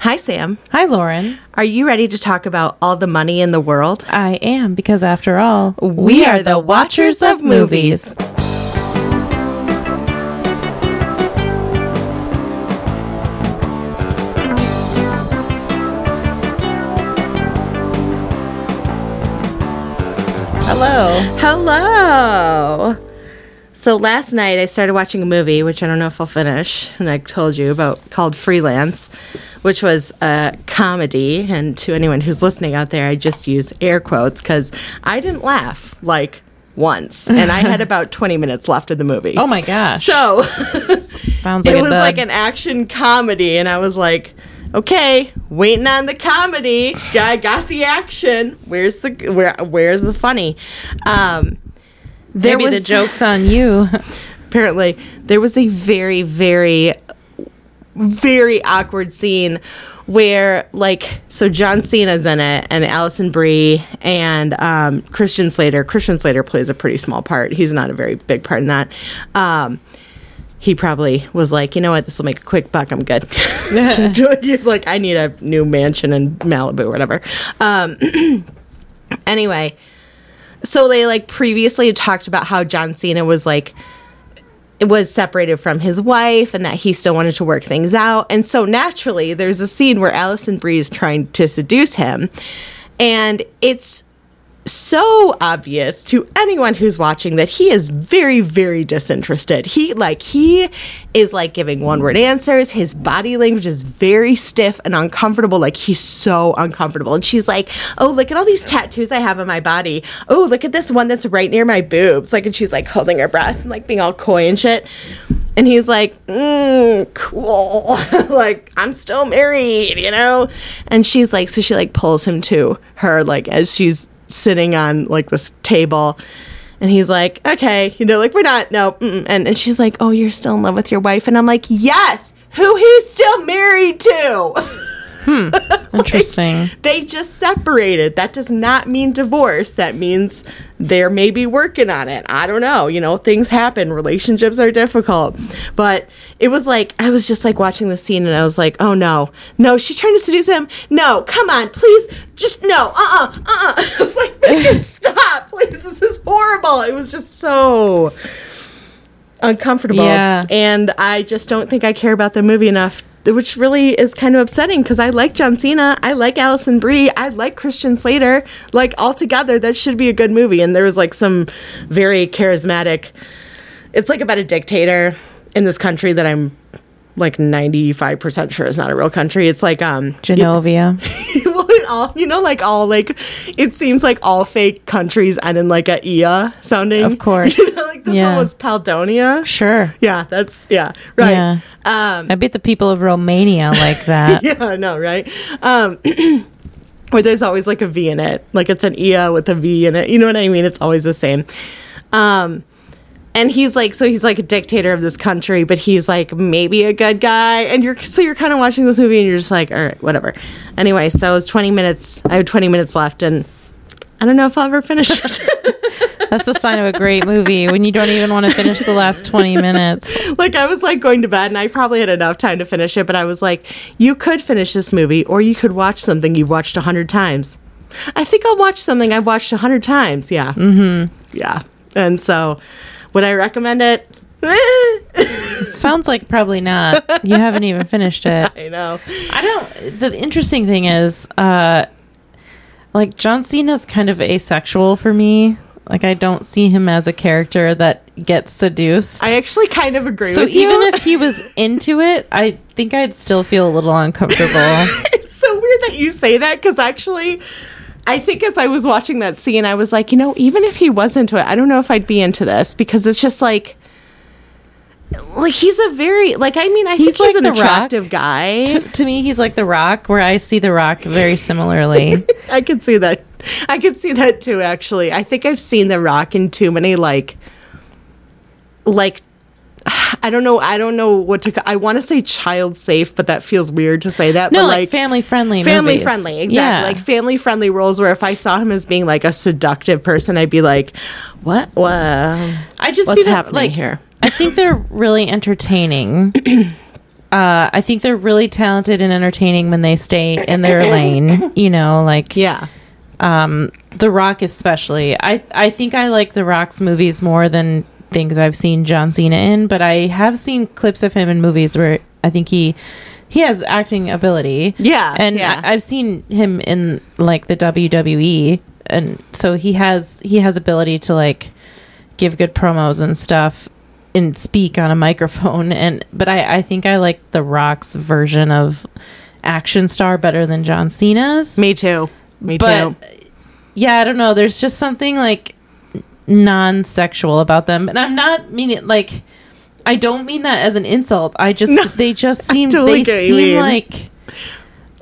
Hi, Sam. Hi, Lauren. Are you ready to talk about all the money in the world? I am because, after all, We are the Watchers of Movies. Hello. Hello. So last night I started watching a movie, which I don't know if I'll finish, and I told you about called Freelance, which was a comedy. And to anyone who's listening out there, I just use air quotes because I didn't laugh like once, and I had about 20 minutes left of the movie. Oh my gosh. So Sounds like it was dud. like an action comedy, and I was like, okay, waiting on the comedy. Yeah, I got the action. Where's the where? Where's the funny? Um, there Maybe the joke's on you. Apparently, there was a very, very, very awkward scene where, like, so John Cena's in it, and Alison Brie and um, Christian Slater. Christian Slater plays a pretty small part. He's not a very big part in that. Um, he probably was like, you know what, this will make a quick buck. I'm good. He's like, I need a new mansion in Malibu or whatever. Um, anyway, so they like previously talked about how John Cena was like was separated from his wife and that he still wanted to work things out. And so naturally, there's a scene where Alison Brie is trying to seduce him. And it's so obvious to anyone who's watching that he is very very disinterested. He like he is like giving one word answers. His body language is very stiff and uncomfortable. Like he's so uncomfortable. And she's like oh look at all these tattoos i have on my body. Oh look at this one that's right near my boobs. Like and she's like holding her breast and like being all coy and shit. And he's like, mm, cool. like, I'm still married, you know? And she's like, so she like pulls him to her, like, as she's sitting on like this table. And he's like, okay, you know, like, we're not, no. And, and she's like, oh, you're still in love with your wife. And I'm like, yes, who he's still married to. Interesting. they just separated. That does not mean divorce. That means they're maybe working on it. I don't know. You know, things happen. Relationships are difficult. But it was like, I was just like watching the scene and I was like, oh no, no, she's trying to seduce him. No, come on, please. Just no, uh uh-uh, uh, uh I was like, stop, please. This is horrible. It was just so uncomfortable. Yeah. And I just don't think I care about the movie enough, which really is kind of upsetting because I like John Cena, I like Alison Brie, I like Christian Slater. Like all together, that should be a good movie. And there was like some very charismatic. It's like about a dictator in this country that I'm like 95% sure is not a real country. It's like um Genovia. well, all you know, like all like it seems like all fake countries end in like a ia sounding. Of course. You know, like this Yeah. one was Paldonia. Sure. Yeah, that's yeah, right. Yeah. Um I bet the people of Romania like that. yeah, I know, right? Um where there's always like a V in it. Like it's an ia with a V in it. You know what I mean? It's always the same. Um and he's like so he's like a dictator of this country but he's like maybe a good guy. And you're so you're kind of watching this movie and you're just like all right whatever. Anyway so it was 20 minutes i had 20 minutes left and i don't know if i'll ever finish it. That's a sign of a great movie when you don't even want to finish the last 20 minutes. like i was like going to bed and i probably had enough time to finish it but i was like you could finish this movie or you could watch something you've watched a hundred times. I think i'll watch something i've watched a hundred times yeah. Mm-hmm. Yeah. And so would i recommend it Sounds like probably not. You haven't even finished it. i know I don't. The interesting thing is, uh, like John Cena's kind of asexual for me. Like I don't see him as a character that gets seduced. I actually kind of agree so with you. even if he was into it, I think I'd still feel a little uncomfortable. it's so weird that you say that because actually, I think as I was watching that scene, I was like, you know, even if he was into it, I don't know if I'd be into this because it's just like, like he's a very like I mean I He's think he's like an The Rock. attractive guy. to, to me, he's like The Rock, where I see The Rock very similarly. I could see that. I could see that too. Actually, I think I've seen The Rock in too many like, like. I don't know. I don't know what to. I want to say child safe, but that feels weird to say that. No, but like, like family friendly. family movies. friendly exactly Yeah. like family friendly roles where if i saw him as being like a seductive person i'd be like what what I just what's see that happening like here I think they're really entertaining. uh, I think they're really talented and entertaining when they stay in their lane. You know, like Yeah. um, The Rock especially. I I think I like The Rock's movies more than things I've seen John Cena in, but I have seen clips of him in movies where I think he he has acting ability. Yeah, and yeah. I, I've seen him in like the WWE, and so he has he has ability to like give good promos and stuff and speak on a microphone and but I, I think I like the Rock's version of action star better than John Cena's Me too. Me but too. yeah, I don't know. There's just something like non-sexual about them, and I'm not meaning like. I don't mean that as an insult. I just they just seem totally they get what you seem like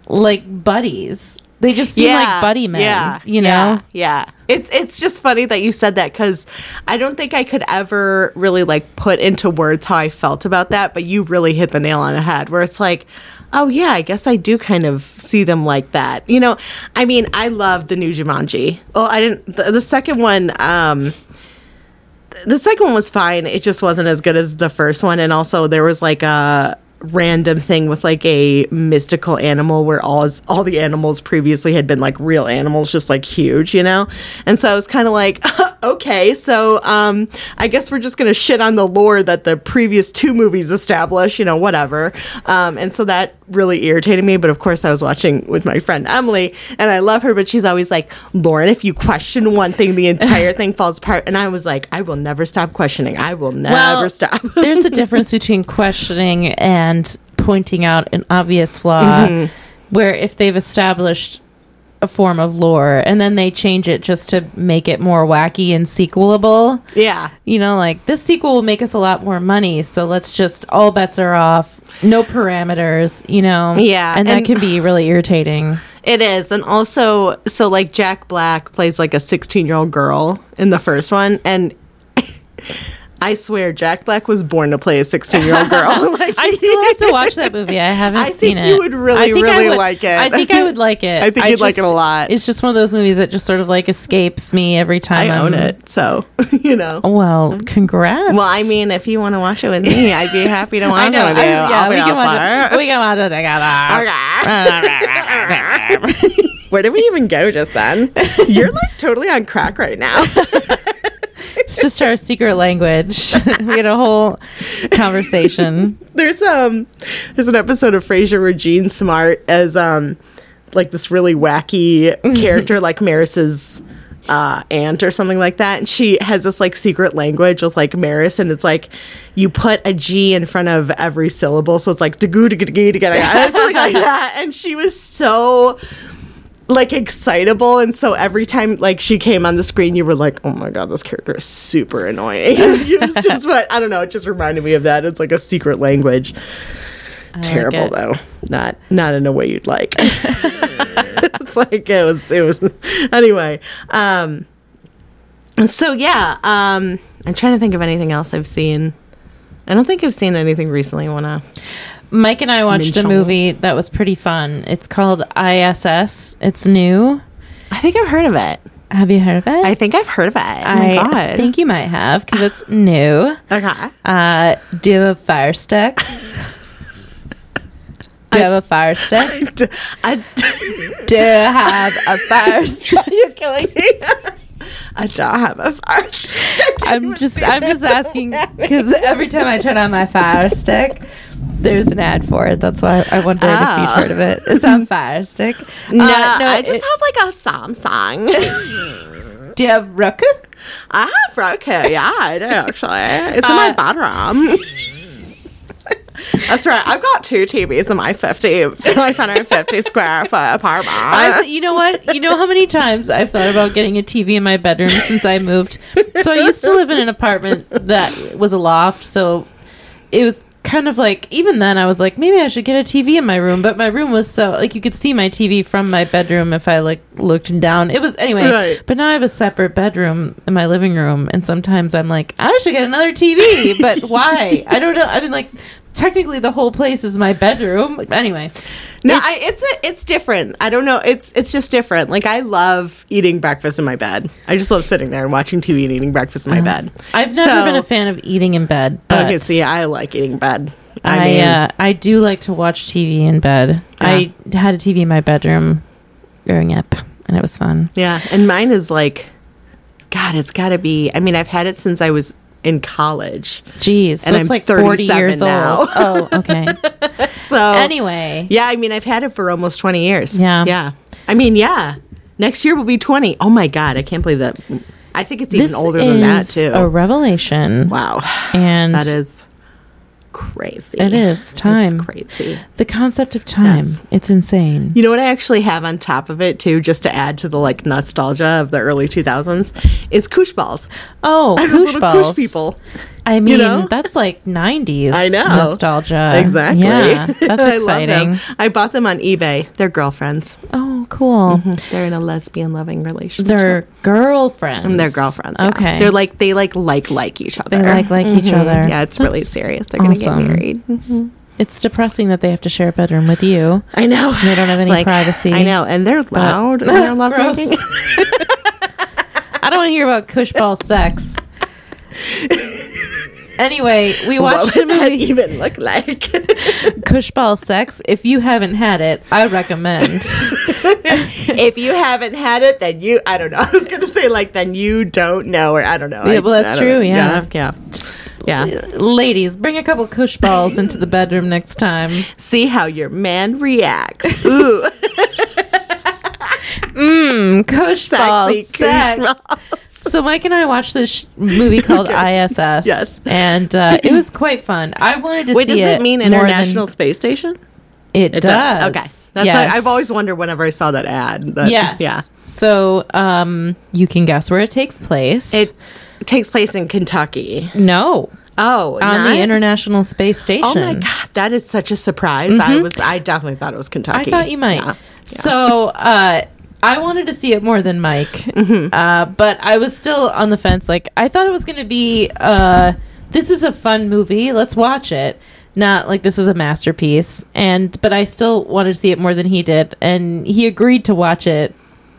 like buddies. They just seem like buddy men. Yeah, you know. Yeah, yeah. It's it's just funny that you said that because I don't think I could ever really like put into words how I felt about that, but you really hit the nail on the head. Where it's like, oh yeah, I guess I do kind of see them like that. You know, I mean, I love the new Jumanji. Oh, I didn't. The, the second one. um the second one was fine. It just wasn't as good as the first one. And also, there was like a random thing with like a mystical animal where all all the animals previously had been like real animals, just like huge, you know. And so I was kind of like, okay, so um, I guess we're just gonna shit on the lore that the previous two movies established, you know, whatever. Um, and so that really irritated me. But of course, I was watching with my friend Emily, and I love her, but she's always like, Lauren, if you question one thing, the entire thing falls apart. And I was like, I will never stop questioning. I will never stop. there's a difference between questioning and pointing out an obvious flaw, Mm-hmm. where if they've established a form of lore and then they change it just to make it more wacky and sequelable. yeah. You know, like this sequel will make us a lot more money, so let's just all bets are off, no parameters, you know. Yeah, and that can be really irritating. It is. And also, so like Jack Black plays like a 16 year old girl in the first one. And I swear, Jack Black was born to play a 16 year old girl. like, I still have to watch that movie. I haven't I seen think it. you would really, I really would- like it. I think I would like it. I think you'd like it a lot. It's just one of those movies that just sort of like escapes me every time I I'm- own it. So, you know. Well, congrats. Well, I mean, if you want to watch it with me, I'd be happy to watch I know. it with you. I- yeah, I'll we can watch it. We can watch it together. Where did we even go just then? You're like totally on crack right now. It's just our secret language. we had a whole conversation. there's um there's an episode of Frasier where Jean Smart as um like this really wacky character like Maris's uh, aunt or something like that, and she has this like secret language with like Maris, and it's like you put a G in front of every syllable, so it's like "dagoo, dagoo, dagoo, dagoo, dagoo," something like that. And she was so like excitable, and so every time like she came on the screen, you were like, "Oh my god, this character is super annoying." it was just what I don't know. It just reminded me of that. It's like a secret language. Terrible it. though, not not in a way you'd like. it's like it was it was anyway. Um, so yeah, um, I'm trying to think of anything else I've seen. I don't think I've seen anything recently. I wanna Mike and I watched a movie that was pretty fun. It's called ISS. It's new. I think I've heard of it. Have you heard of it? I think I've heard of it. Oh I god. think you might have because it's new. okay. Uh, do you have a fire stick? Do you have a fire stick? D- I, Do have a fire stick? you're killing me. I don't have a fire stick. I'm just I'm just asking because every time I turn on my fire stick, there's an ad for it. That's why I wondered if Oh. you'd heard of it. It's on Fire Stick. No, Uh, I just it- have like a Samsung. do you have Roku? I have Roku. Yeah, I do actually. It's in my Uh, bedroom. That's right. I've got two TVs in my 50, 550 square foot apartment. I've, you know what? You know how many times I've thought about getting a TV in my bedroom since I moved. So I used to live in an apartment that was a loft, so it was kind of like even then I was like maybe I should get a TV in my room, but my room was so like you could see my TV from my bedroom if I like looked down. It was anyway. Right. But now I have a separate bedroom in my living room, and sometimes I'm like I should get another TV, but why? I don't know. I mean like. Technically, the whole place is my bedroom. Anyway, no, I, it's a, it's different. I don't know. It's it's just different. Like I love eating breakfast in my bed. I just love sitting there and watching TV and eating breakfast in my bed. I've never So- been a fan of eating in bed. But Okay, see, I like eating in bed. I I mean- uh, I do like to watch TV in bed. I had a TV in my bedroom growing up, and it was fun. Yeah, and mine is like, God, it's got to be. I mean, I've had it since I was in college. Jeez, so And it's I'm like forty years now. old. Oh, okay. So anyway, yeah, I mean, I've had it for almost twenty years. Yeah. yeah. I mean, yeah. Next year will be twenty. Oh my God, I can't believe that. I think it's even this older than that too. a revelation. wow, and that is crazy. It is time. It's crazy. the concept of time. Yes. It's insane. You know what I actually have on top of it too, just to add to the like nostalgia of the early two thousands, is koosh balls. Oh, koosh balls. koosh people. I mean, know? that's like '90s. I know. nostalgia. Exactly. Yeah, that's I exciting. I bought them on eBay. They're girlfriends. Oh, cool. They're in a lesbian loving relationship. They're girlfriends. and they're girlfriends. yeah. Okay. They're like they like like like each other. They like like each Mhm. other. Yeah, it's really serious. They're gonna awesome. get married. Mhm. It's depressing that they have to share a bedroom with you. I know. They don't have It's any privacy. I know, and they're loud. and they're love making. I don't want to hear about koosh ball sex. Anyway, we What watched that movie even look like? Koosh ball Sex. If you haven't had it, I recommend. if you haven't had it, then you I don't know. I was gonna say like then you don't know, or I don't know. Yeah, I- well, that's true, yeah. yeah, yeah. yeah. Uh, ladies, bring a couple koosh balls into the bedroom next time. See how your man reacts. Ooh, Mmm, koosh balls. sex. balls. So Mike and I watched this sh- movie called ISS. Yes. and uh, it was quite fun. I wanted to see. Wait, see does it. it mean more than- International Space Station? It, It does. does. Okay, that's Yes. I've always wondered whenever I saw that ad. That, yes. yeah. So, um, you can guess where it takes place. It takes place in Kentucky. no Oh, on not? the International Space Station. Oh my god, that is such a surprise! I was, I definitely thought it was Mm-hmm. I thought you might. Yeah. So, uh, I wanted to see it more than Mike, Mm-hmm. uh, but I was still on the fence. Like, I thought it was going to be, uh, this is a fun movie. Let's watch it. Not like this is a masterpiece. And, but I still wanted to see it more than he did. And he agreed to watch it.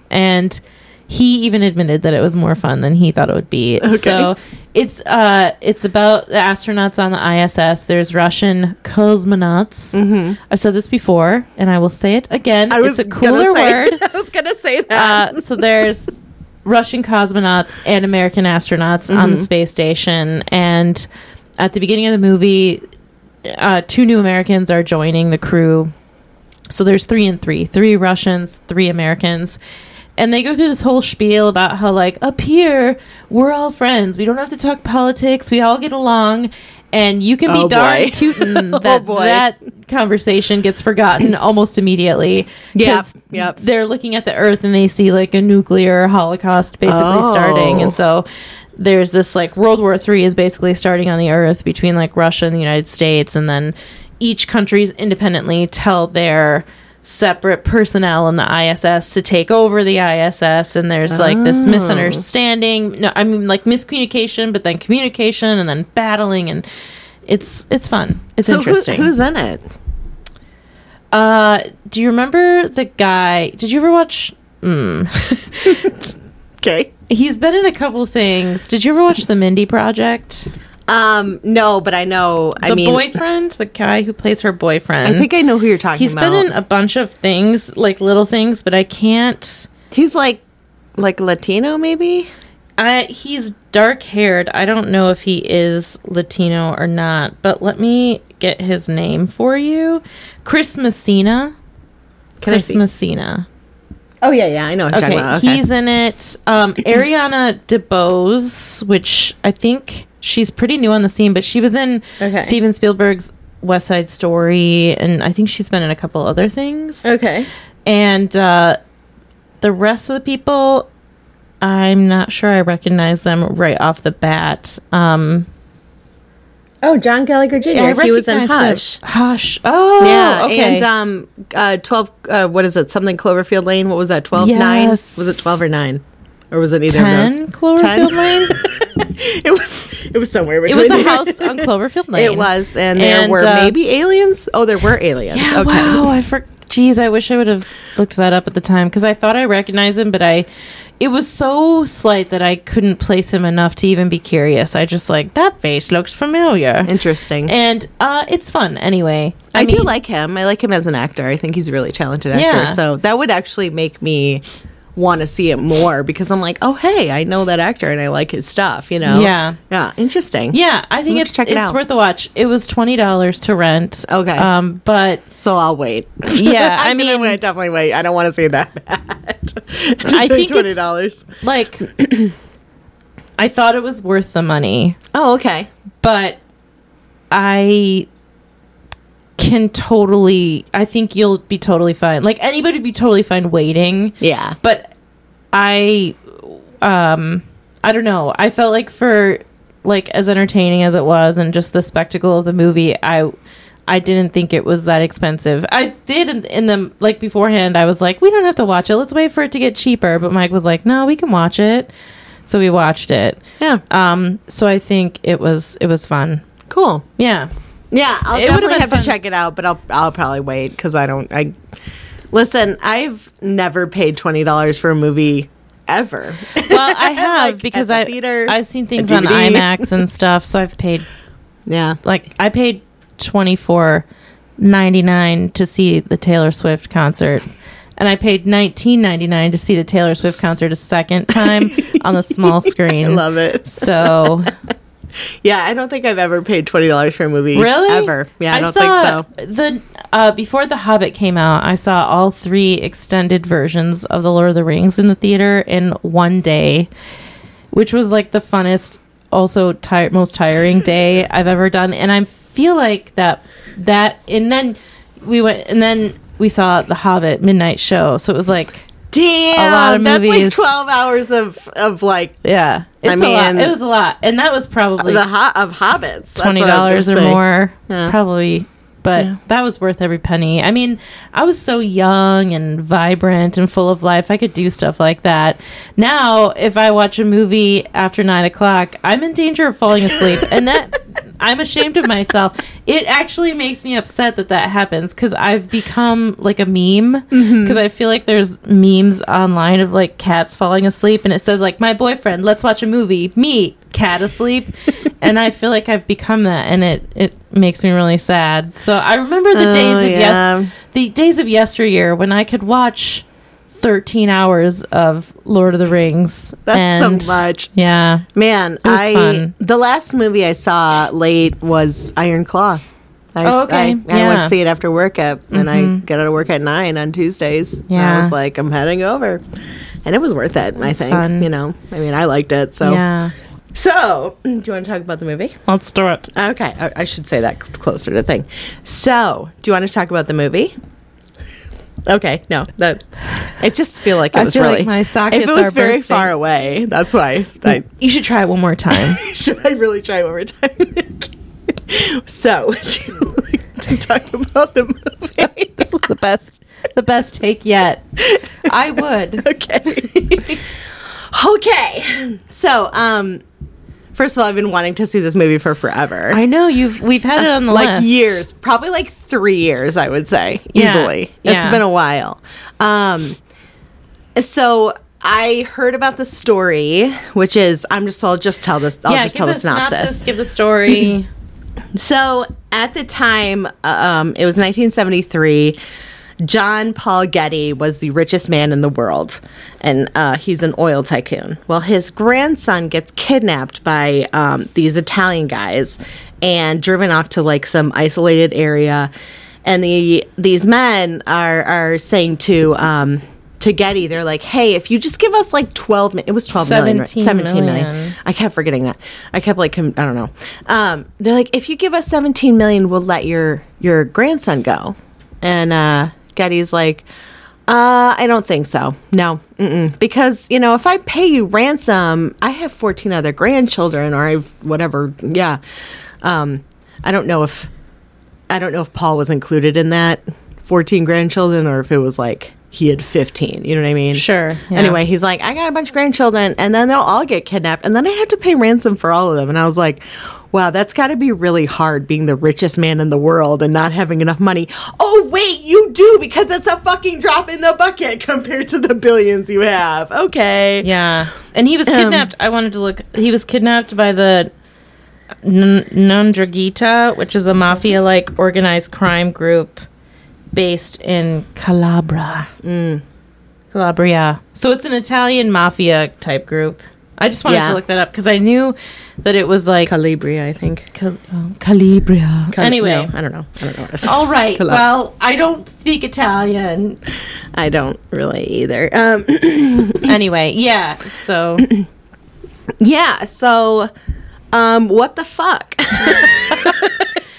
And he even admitted that it was more fun than he thought it would be. So it's uh it's about the astronauts on the ISS. There's Russian cosmonauts. I've said this before, and I will say it again. Mm-hmm. I it's a cooler say- word. I was gonna say that. Uh, so there's Russian cosmonauts and American astronauts on the Mm-hmm. space station, and at the beginning of the movie, uh, two new Americans are joining the crew. So there's three and three, three Russians, three Americans. And they go through this whole spiel about how, like, up here, we're all friends. We don't have to talk politics. We all get along. And you can be Oh, darn tootin' Oh, that boy. that conversation gets forgotten almost immediately. Yep, yep. They're looking at the Earth and they see like a nuclear holocaust basically Oh. starting, and so there's this like World War Three is basically starting on the Earth between like Russia and the United States, and then each countries independently tell their separate personnel in the ISS to take over the ISS and there's like Oh. this misunderstanding no I mean like miscommunication but then communication and then battling and it's it's fun it's so who- interesting who's in it? uh, do you remember the guy? Did you ever watch? Okay. He's been in a couple things. Did you ever watch the Mindy Project? Um, no, but I know. I The mean, boyfriend, the guy who plays her boyfriend. I think I know who you're talking he's about. been in a bunch of things, like little things, but I can't. He's like, like Latino, maybe. I he's dark haired. I don't know if he is Latino or not, but let me get his name for you. Chris Messina. Can Chris? Messina. Oh yeah, yeah, I know. Okay. Okay. he's in it. Um, Ariana DeBose, which I think she's pretty new on the scene, but she was in Okay. Steven Spielberg's West Side Story, and I think she's been in a couple other things. okay. And uh, the rest of the people, I'm not sure I recognize them right off the bat. Um, Oh, John Gallagher Jr. I he was in him. Hush. Hush. Oh, Yeah, okay. and um, uh, twelve. Uh, what is it? Something Cloverfield Lane. What was that? Twelve nine. Yes. Was it twelve or nine? Or was it either Ten of those? Cloverfield Lane. It was. It was somewhere It was a house on Cloverfield Lane. It was, and there And, were uh, maybe aliens. Oh, there were aliens. Yeah, okay. wow. I for- geez, I wish I would have looked that up at the time because I thought I recognized him, but I, it was so slight that I couldn't place him enough to even be curious. I just like that face looks familiar, Interesting. and uh, it's fun anyway. I, do mean, like him. I like him as an actor. I think he's a really talented actor. Yeah. So that would actually make me want to see it more because I'm like, oh hey, I know that actor and I like his stuff. You know? Yeah. Yeah. Interesting. Yeah, I think it's check it it's out. worth a watch. It was twenty dollars to rent. Okay. um, but So I'll wait. Yeah, I I'm mean- wait, definitely wait. I don't want to see that bad. I think twenty dollars. like, I thought it was worth the money. Oh, okay. but I can totally I think you'll be totally fine. Like anybody would be totally fine waiting. Yeah. But I um I don't know. I felt like for like as entertaining as it was and just the spectacle of the movie, I I didn't think it was that expensive. I did in, in the like beforehand. I was like, we don't have to watch it. Let's wait for it to get cheaper. But Mike was like, no, we can watch it. So we watched it. Yeah. Um. So I think it was it was fun. Cool. Yeah. Yeah, I'll It definitely have fun. to check it out, but I'll I'll probably wait because I don't. I listen. I've never paid twenty dollars for a movie ever. Well, I have Like, because I theater, I've seen things on IMAX and stuff, so I've paid yeah. like I paid twenty four ninety nine to see the Taylor Swift concert. And I paid nineteen ninety nine to see the Taylor Swift concert a second time on the small screen. I love it. so Yeah, I don't think I've ever paid twenty dollars for a movie. really Ever. Yeah, I, don't saw think so. The uh, before the Hobbit came out, I saw all three extended versions of the Lord of the Rings in the theater in one day, which was like the funnest, also most tiring day I've ever done. And I feel like that that and then we went and then we saw the Hobbit midnight show, so it was like Damn, A lot of that's like twelve hours of of like yeah, it's I a lot. mean- It was a lot, and that was probably the ho- of hobbits. Twenty what I was dollars or say. more, Yeah. probably. But Yeah. that was worth every penny. I mean, I was so young and vibrant and full of life. I could do stuff like that. Now, if I watch a movie after nine o'clock, I'm in danger of falling asleep, and that I'm ashamed of myself. It actually makes me upset that that happens because I've become like a meme. Mm-hmm. Because I feel like there's memes online of like cats falling asleep, and it says like my boyfriend, let's watch a movie. Me, cat asleep, and I feel like I've become that, and it it makes me really sad. So I remember the Oh, days of yeah. yes, the days of yesteryear when I could watch. 13 hours of Lord of the Rings. That's so and- much. Yeah. Man, I fun. the last movie I saw late was Iron Claw. I, Oh, okay. I, I Yeah. Mm-hmm. went to see it after work at, and I get out of work at nine on Tuesdays. And I was like, I'm heading over, and it was worth it. I think fun. you know. I mean, I liked it. So, Yeah. so do you want to talk about the movie? Let's do it. Okay, I, I should say that closer to the thing. So, do you want to talk about the movie? Okay, no, that I just feel like it I was feel like really my sockets If it was are very bursting. far away, that's why I You should try it one more time. should I really try it one more time? so, would you like to talk about the movie? this was the best the best take yet. I would. okay. okay. So, um, first of all, I've been wanting to see this movie for forever. I know you've we've had it on the like list. years, probably like three years, I would say Yeah. easily. It's been a while. Um, so I heard about the story, which is I'm just I'll just tell this. I'll yeah, just tell the synopsis. synopsis. Give the story. So at the time, um, it was 1973. John Paul Getty was the richest man in the world, and uh, he's an oil tycoon. Well, his grandson gets kidnapped by um, these Italian guys and driven off to like some isolated area. And the these men are are saying to um, to Getty, they're like, "Hey, if you just give us like twelve, mi- it was twelve million, right? 17 17 million. million. I kept forgetting that. I kept like, com- I don't know. Um, they're like, if you give us 17 million, we'll let your your grandson go. And uh, Getty's like, uh, I don't think so. No, mm-mm. because you know, if I pay you ransom, I have 14 other grandchildren, or I've whatever. Yeah, um, I don't know if I don't know if Paul was included in that 14 grandchildren, or if it was like he had 15. You know what I mean? Sure, yeah. Anyway, he's like, I got a bunch of grandchildren, and then they'll all get kidnapped, and then I have to pay ransom for all of them. And I was like, wow, that's got to be really hard being the richest man in the world and not having enough money. Oh, wait, you do because it's a fucking drop in the bucket compared to the billions you have. Okay. Yeah, and he was Um, kidnapped. I wanted to look. He was kidnapped by the N- 'Ndrangheta, which is a mafia-like organized crime group based in Calabria. Mm. Calabria. So it's an Italian mafia type group. I just wanted Yeah. to look that up because I knew that it was like Calabria, I think. Cal- oh, Calabria. Cal- anyway. no, I don't know. I don't know. What it is. All right. Calab- Well, I don't speak Italian. I don't really either. Um, anyway, yeah. So yeah. So, um, what the fuck?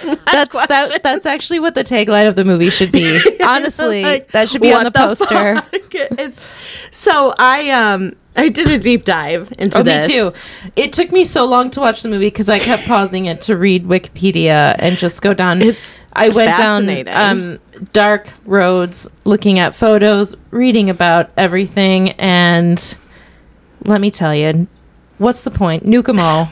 that's that. That's actually what the tagline of the movie should be. Honestly, Like, that should be on the what poster. fuck? It's so I um I did a deep dive into Oh, this. me too. It took me so long to watch the movie because I kept pausing it to read Wikipedia and just go down. It's I went down um, dark roads, looking at photos, reading about everything, and let me tell you, what's the point? Nuke 'em all.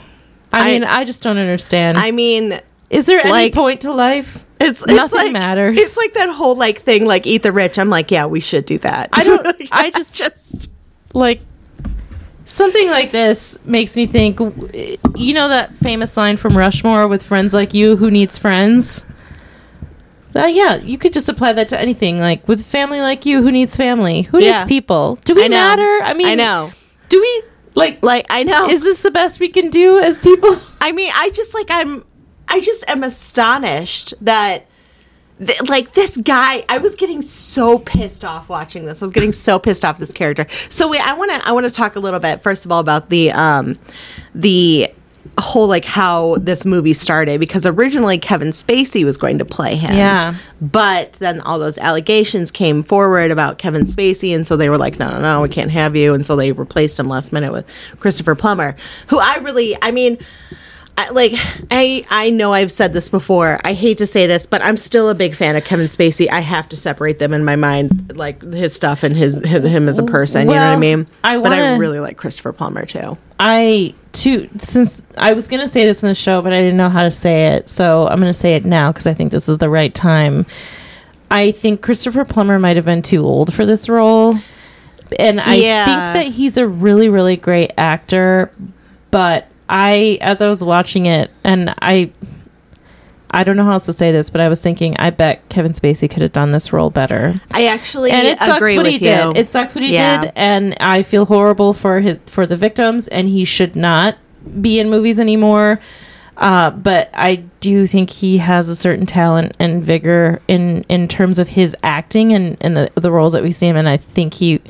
I, I- mean, I just don't understand. I mean, Is there any like- point to life? it's, it's Nothing like, matters. It's like that whole like thing, like eat the rich. I'm like, yeah, we should do that. I don't- I just- just like something like this makes me think you know that famous line from rushmore with friends like you who needs friends uh, yeah you could just apply that to anything like with family like you who needs family who Yeah. needs people do we I matter i mean I know. do we like Like I know. is this the best we can do as people I mean, I just like I'm I just am astonished that th- like this guy I was getting so pissed off watching this. I was getting so pissed off this character. So wait, I want to I want to talk a little bit first of all about the um the whole like how this movie started because originally Kevin Spacey was going to play him. Yeah. But then all those allegations came forward about Kevin Spacey, and so they were like, no, no, no, we can't have you. And so they replaced him last minute with Christopher Plummer, who I really, I mean, I, like I I know I've said this before. I hate to say this, but I'm still a big fan of Kevin Spacey. I have to separate them in my mind, like his stuff and his, him as a person. you know what I mean? I but I really like Christopher Plummer too. I too since I was gonna say this in the show, but I didn't know how to say it, so I'm gonna say it now because I think this is the right time. I think Christopher Plummer might have been too old for this role, and I Yeah. think that he's a really, really great actor. But I, as I was watching it, and I, I don't know how else to say this, but I was thinking, I bet Kevin Spacey could have done this role better I actually and it sucks what he you. did. It sucks what he Yeah. did, and I feel horrible for his, for the victims, and he should not be in movies anymore. Uh, but I do think he has a certain talent and vigor in in terms of his acting and, and the the roles that we see him in. I think he.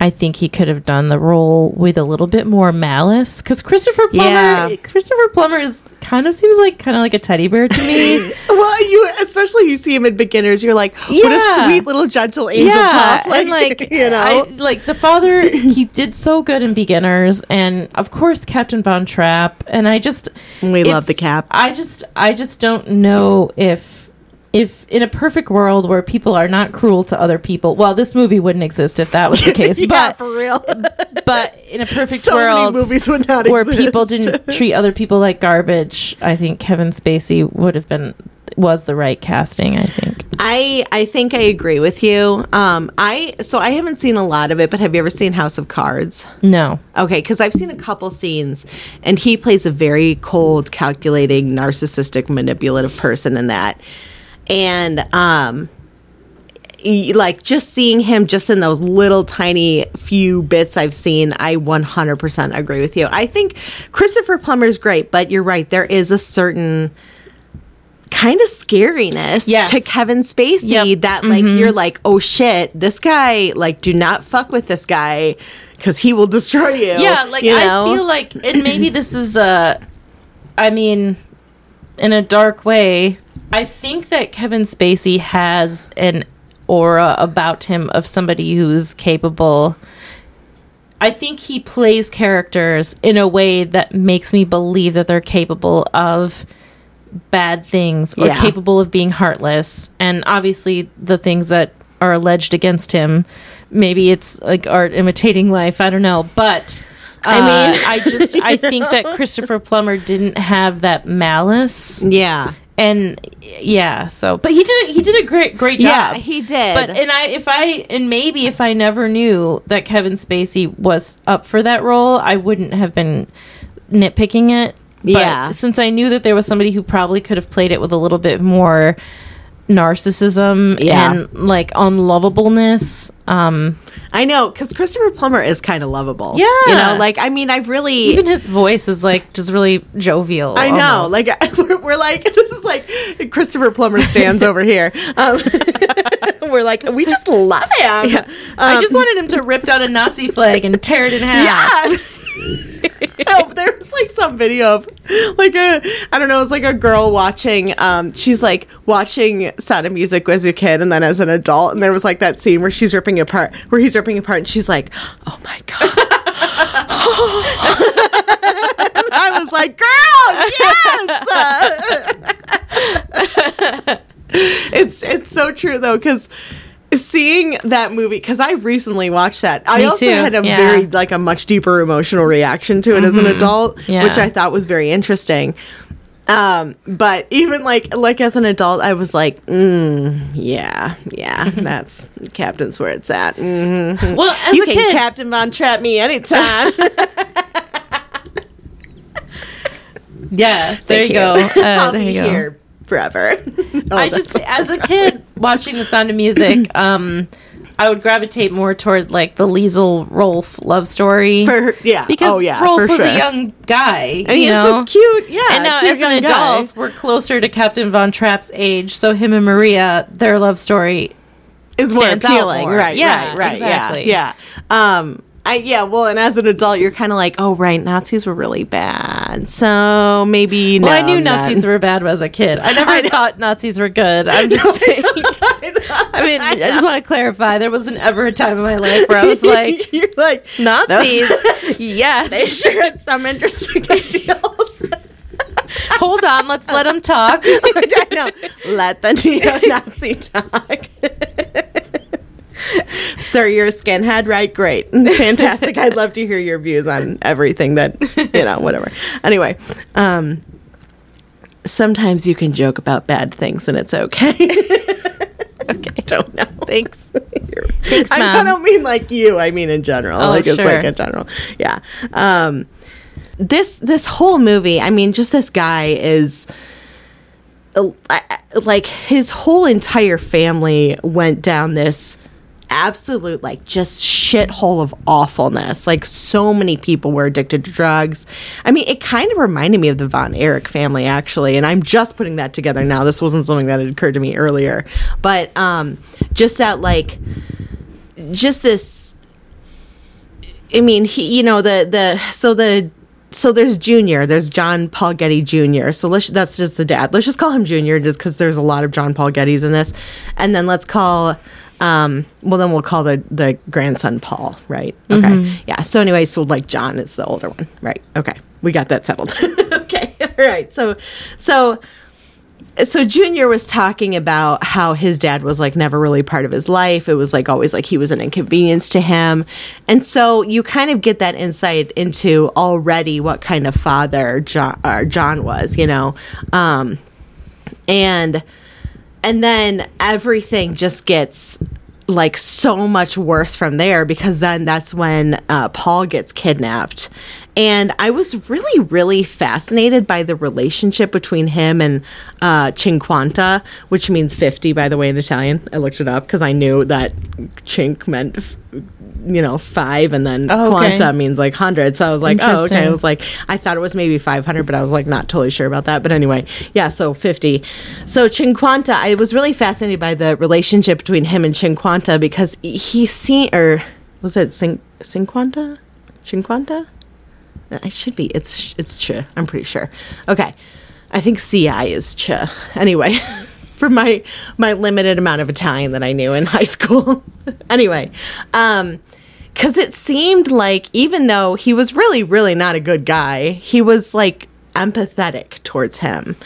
I think he could have done the role with a little bit more malice because Christopher Plummer, Yeah. Christopher Plummer is kind of seems like kind of like a teddy bear to me. Well, you especially you see him in beginners, you're like, what Yeah. a sweet little gentle angel pup. and like you know, I, like the father, he did so good in beginners, and of course Captain Von Trapp, and I just We love the Cap. I just I just don't know if if in a perfect world where people are not cruel to other people, well, this movie wouldn't exist if that was the case, yeah, but for real. but in a perfect so world movies would not where exist. people didn't treat other people like garbage, I think Kevin Spacey would have been was the right casting. I think. I I think I agree with you. Um, I so I haven't seen a lot of it, but have you ever seen House of Cards? No. Okay, because I've seen a couple scenes, and he plays a very cold, calculating, narcissistic, manipulative person in that. And um, like just seeing him just in those little tiny few bits I've seen, I 100% agree with you. I think Christopher Plummer's great, but you're right. There is a certain kind of scariness Yes. to Kevin Spacey Yep. Mm-hmm. that like you're like, oh shit, this guy like do not fuck with this guy because he will destroy you. yeah like you know? i feel like and maybe this is a I mean in a dark way i think that kevin spacey has an aura about him of somebody who's capable. I think he plays characters in a way that makes me believe that they're capable of bad things or Yeah. capable of being heartless. And obviously the things that are alleged against him maybe it's like art imitating life. I don't know. But I uh, mean, I just I think that Christopher Plummer didn't have that malice, yeah. And yeah. So, but he did he did a great great job. Yeah, he did. But and I if I and maybe if I never knew that Kevin Spacey was up for that role, I wouldn't have been nitpicking it. But Yeah. since I knew that there was somebody who probably could have played it with a little bit more narcissism Yeah. and like unlovableness, um, I know because Christopher Plummer is kind of lovable. Yeah. you know, like I mean, I've really even his voice is like just really jovial. I know, almost. like we're, we're like this is like Christopher Plummer stands over here. Um, we're like we just love him. Yeah. I Um, just wanted him to rip down a Nazi flag and tear it in half. Yes. Oh, there was like some video of like a I don't know, it was like a girl watching um she's like watching Sound of Music as a kid and then as an adult and there was like that scene where she's ripping apart where he's ripping apart and she's like, Oh my god. I was like, girl, yes. it's it's so true though, because seeing that movie because I recently watched that. I also too, had a yeah. very like a much deeper emotional reaction to it as an adult, Yeah. which I thought was very interesting. Um, but even like like as an adult, I was like, mm, yeah, yeah, that's Captain's where it's at. Mhm. Well, as You a can kid, Captain Von Trapp me anytime. yeah, there you go. Uh, there you go. here forever. I just, as a kid, watching The Sound of Music, um, I would gravitate more toward like the Liesl Rolf love story. For- yeah. because Oh, yeah, Rolf was sure. a young guy, and you know. this cute, yeah. and now, as an young guy. adult, we're closer to Captain Von Trapp's age. So him and Maria, their love story is more appealing, more. right? Yeah, right, right, exactly. Yeah, yeah. Um, I yeah. Well, and as an adult, you're kind of like, oh, right, Nazis were really bad, so maybe. Well, I no, knew not- Nazis were bad as a kid. I never I thought Nazis were good. I'm just saying. I mean, I just want to clarify. There wasn't ever a time in my life where I was like, you're like Nazis, yes. They sure had some interesting ideals. Hold on, let's let them talk. I know. Let the neo-Nazi talk. Sir, you're a skinhead, right? Great. Fantastic. I'd love to hear your views on everything that, you know, whatever. Anyway, um, sometimes you can joke about bad things and it's okay. okay. Don't know. Thanks. Thanks, I, I don't mean like you. I mean in general. Oh, like it's sure. like in general. Yeah. Um, this this whole movie. I mean, just this guy is uh, like his whole entire family went down this absolute like just shithole of awfulness. Like so many people were addicted to drugs. I mean, it kind of reminded me of the Von Erich family actually, and I'm just putting that together now. This wasn't something that had occurred to me earlier, but um, just that like just this I mean, he, you know, the the so the so there's Junior, there's John Paul Getty Jr. So let's that's just the dad. Let's just call him Junior, just because there's a lot of John Paul Gettys in this, and then let's call. Um, well, then we'll call the the grandson Paul, right? Okay, yeah. So anyway, so like John is the older one, right? Okay, we got that settled. okay, all right. So, so so junior was talking about how his dad was like never really part of his life it was like always like he was an inconvenience to him and so you kind of get that insight into already what kind of father john, or john was you know um and and then everything just gets like so much worse from there because then that's when uh, Paul gets kidnapped. And I was really, really fascinated by the relationship between him and uh, Cinquanta, which means 50, by the way, in Italian. I looked it up because I knew that Cinque meant, you know, five, and then Oh, okay. Quanta means like 100. So I was like, oh, okay. I was like, I thought it was maybe 500, but I was like, not totally sure about that. But anyway, yeah, so 50. So Cinquanta, I was really fascinated by the relationship between him and Cinquanta because he seen, or was it Cin- Cinquanta? Cinquanta? It should be. It's it's Ch. I'm pretty sure. Okay, I think Ci is Ch. Anyway, for my my limited amount of Italian that I knew in high school. anyway, um, because it seemed like even though he was really really not a good guy, he was like empathetic towards him.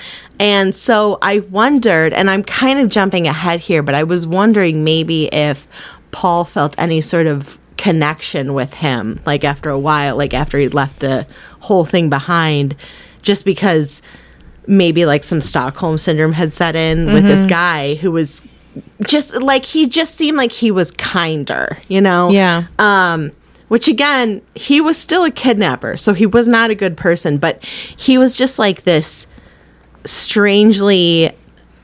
And so I wondered, and I'm kind of jumping ahead here, but I was wondering maybe if Paul felt any sort of connection with him like after a while like after he left the whole thing behind just because maybe like some stockholm syndrome had set in with Mm-hmm. this guy who was just like he just seemed like he was kinder you know Yeah. um which again he was still a kidnapper so he was not a good person but he was just like this strangely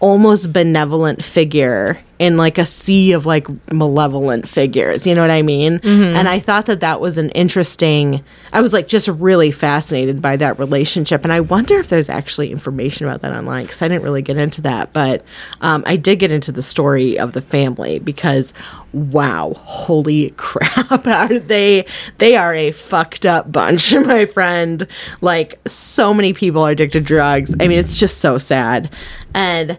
almost benevolent figure in like a sea of like malevolent figures you know what i mean? And i thought that that was an interesting i was like just really fascinated by that relationship. And i wonder if there's actually information about that online because i didn't really get into that. But um, i did get into the story of the family because wow holy crap are they they are a fucked up bunch my friend. Like so many people are addicted to drugs. I mean it's just so sad. And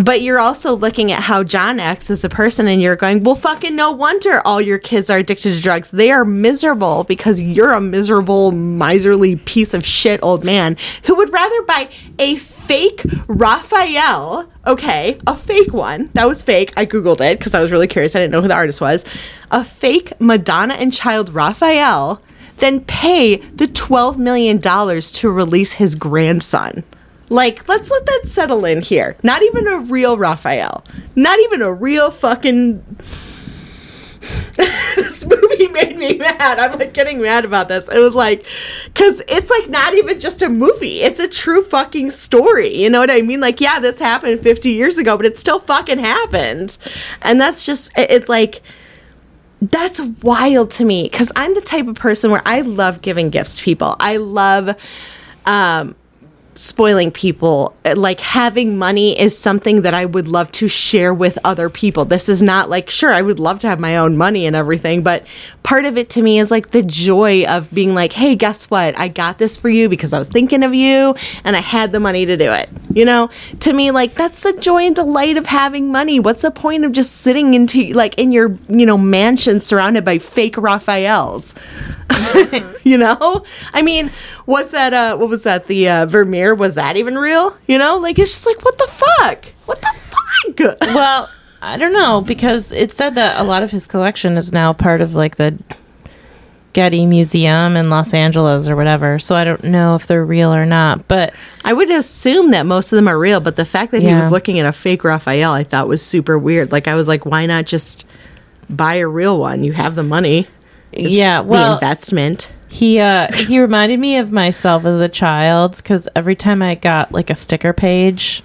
but you're also looking at how John acts as a person, and you're going, well, fucking no wonder all your kids are addicted to drugs. They are miserable because you're a miserable, miserly piece of shit old man who would rather buy a fake Raphael, okay, a fake one. That was fake. I Googled it because I was really curious. I didn't know who the artist was. A fake Madonna and Child Raphael, then pay the $12 million to release his grandson. Like, let's let that settle in here. Not even a real Raphael. Not even a real fucking. this movie made me mad. I'm like getting mad about this. It was like, because it's like not even just a movie, it's a true fucking story. You know what I mean? Like, yeah, this happened 50 years ago, but it still fucking happened. And that's just, it, it like, that's wild to me because I'm the type of person where I love giving gifts to people. I love um, spoiling people. Like having money is something that I would love to share with other people. This is not like, sure, I would love to have my own money and everything, but part of it to me is like the joy of being like, hey, guess what? I got this for you because I was thinking of you and I had the money to do it. You know, to me, like that's the joy and delight of having money. What's the point of just sitting into like in your, you know, mansion surrounded by fake Raphaels? you know i mean was that uh what was that? The uh vermeer was that even real? You know like it's just like what the fuck? What the fuck? Well, I don't know because it said that a lot of his collection is now part of like the Getty Museum in Los Angeles or whatever. So I don't know if they're real or not. But i would assume that most of them are real but the fact that he was looking at a fake raphael i thought was super weird. Like i was like why not just buy a real one? You have the money. It's yeah, the well, investment he uh he reminded me of myself as a child because every time I got like a sticker page.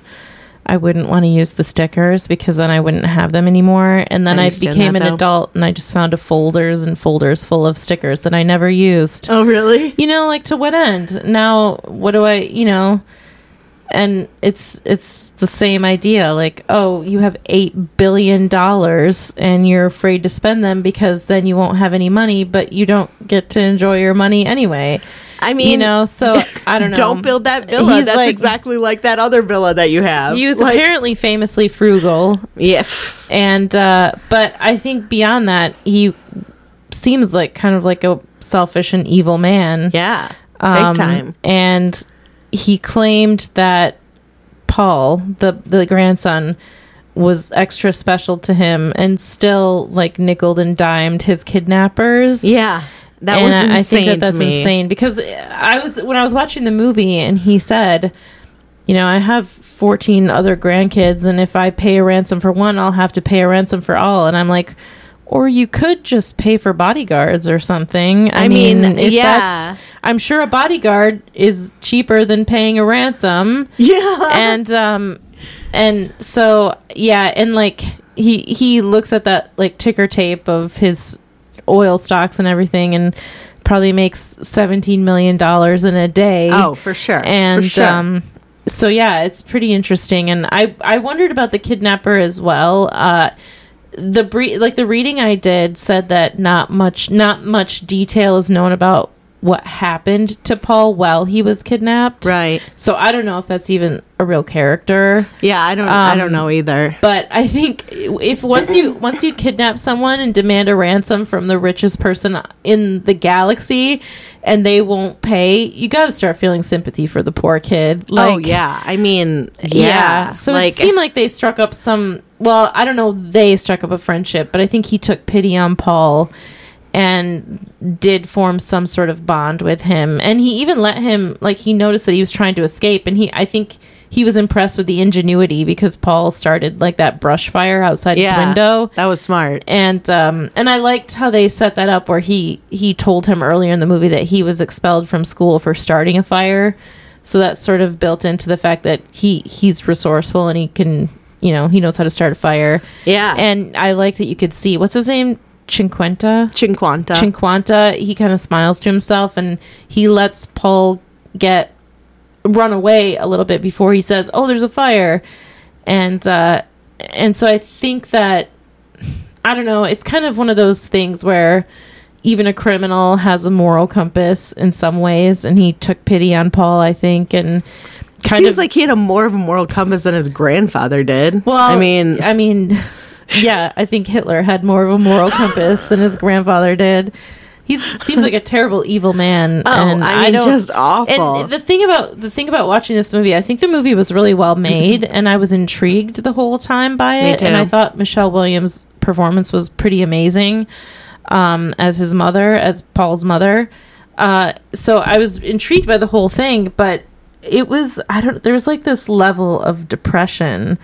I wouldn't want to use the stickers because then I wouldn't have them anymore. And then I I, became that, an though. adult and I just found a folders and folders full of stickers that I never used. oh really you know like to what end now what do i you know and it's it's the same idea like oh you have 8 billion dollars and you're afraid to spend them because then you won't have any money but you don't get to enjoy your money anyway. I mean you know so i don't know. don't build that villa. He's that's like- exactly like that other villa that you have. He was like, apparently famously frugal. Yeah. And uh but i think beyond that he seems like kind of like a selfish and evil man. Yeah. Um, big time. And he claimed that Paul, the the grandson, was extra special to him and still like nickled and dimed his kidnappers. yeah that and was I- insane I think that that's insane because I was when I was watching the movie and he said, you know, I have 14 other grandkids and if I pay a ransom for one, I'll have to pay a ransom for all. And I'm like, or you could just pay for bodyguards or something. I, I mean, mean, if yeah. that's, I'm sure a bodyguard is cheaper than paying a ransom. yeah and um, and so yeah, and like he he looks at that like ticker tape of his oil stocks and everything, and probably makes 17 million dollars in a day. Oh, for sure. and for sure. um so yeah it's pretty interesting and i i wondered about the kidnapper as well uh the bre- like the reading i did said that not much not much detail is known about what happened to paul while he was kidnapped right. so i don't know if that's even a real character Yeah, I don't. I don't Um, know either. but I think if once you once you kidnap someone and demand a ransom from the richest person in the galaxy, and they won't pay, you got to start feeling sympathy for the poor kid. Like, oh yeah, I mean, yeah. yeah. So like, it seemed like they struck up some. Well, I don't know. They struck up a friendship, but I think he took pity on Paul and did form some sort of bond with him. And he even let him like he noticed that he was trying to escape and he I think he was impressed with the ingenuity because Paul started like that brush fire outside his window. That was smart. And um and I liked how they set that up where he he told him earlier in the movie that he was expelled from school for starting a fire. So that's sort of built into the fact that he he's resourceful and he can you know he knows how to start a fire. Yeah. And I like that you could see what's his name Cinquenta. Cinquanta. Cinquanta, he kind of smiles to himself and he lets Paul get run away a little bit before he says, "Oh, there's a fire," and uh, and so I think that I don't know. It's kind of one of those things where even a criminal has a moral compass in some ways, and he took pity on Paul, I think, and kind Seems of like he had a more of a moral compass than his grandfather did. well, I mean, I mean, yeah, I think Hitler had more of a moral compass than his grandfather did. He seems like a terrible, evil man. Oh, I mean, just awful. And the thing about the thing about watching this movie, I think the movie was really well made, and I was intrigued the whole time by it. And. I thought Michelle Williams' performance was pretty amazing um, as his mother, as Paul's mother. Uh, so I was intrigued by the whole thing, but it was I don't. There was like this level of depression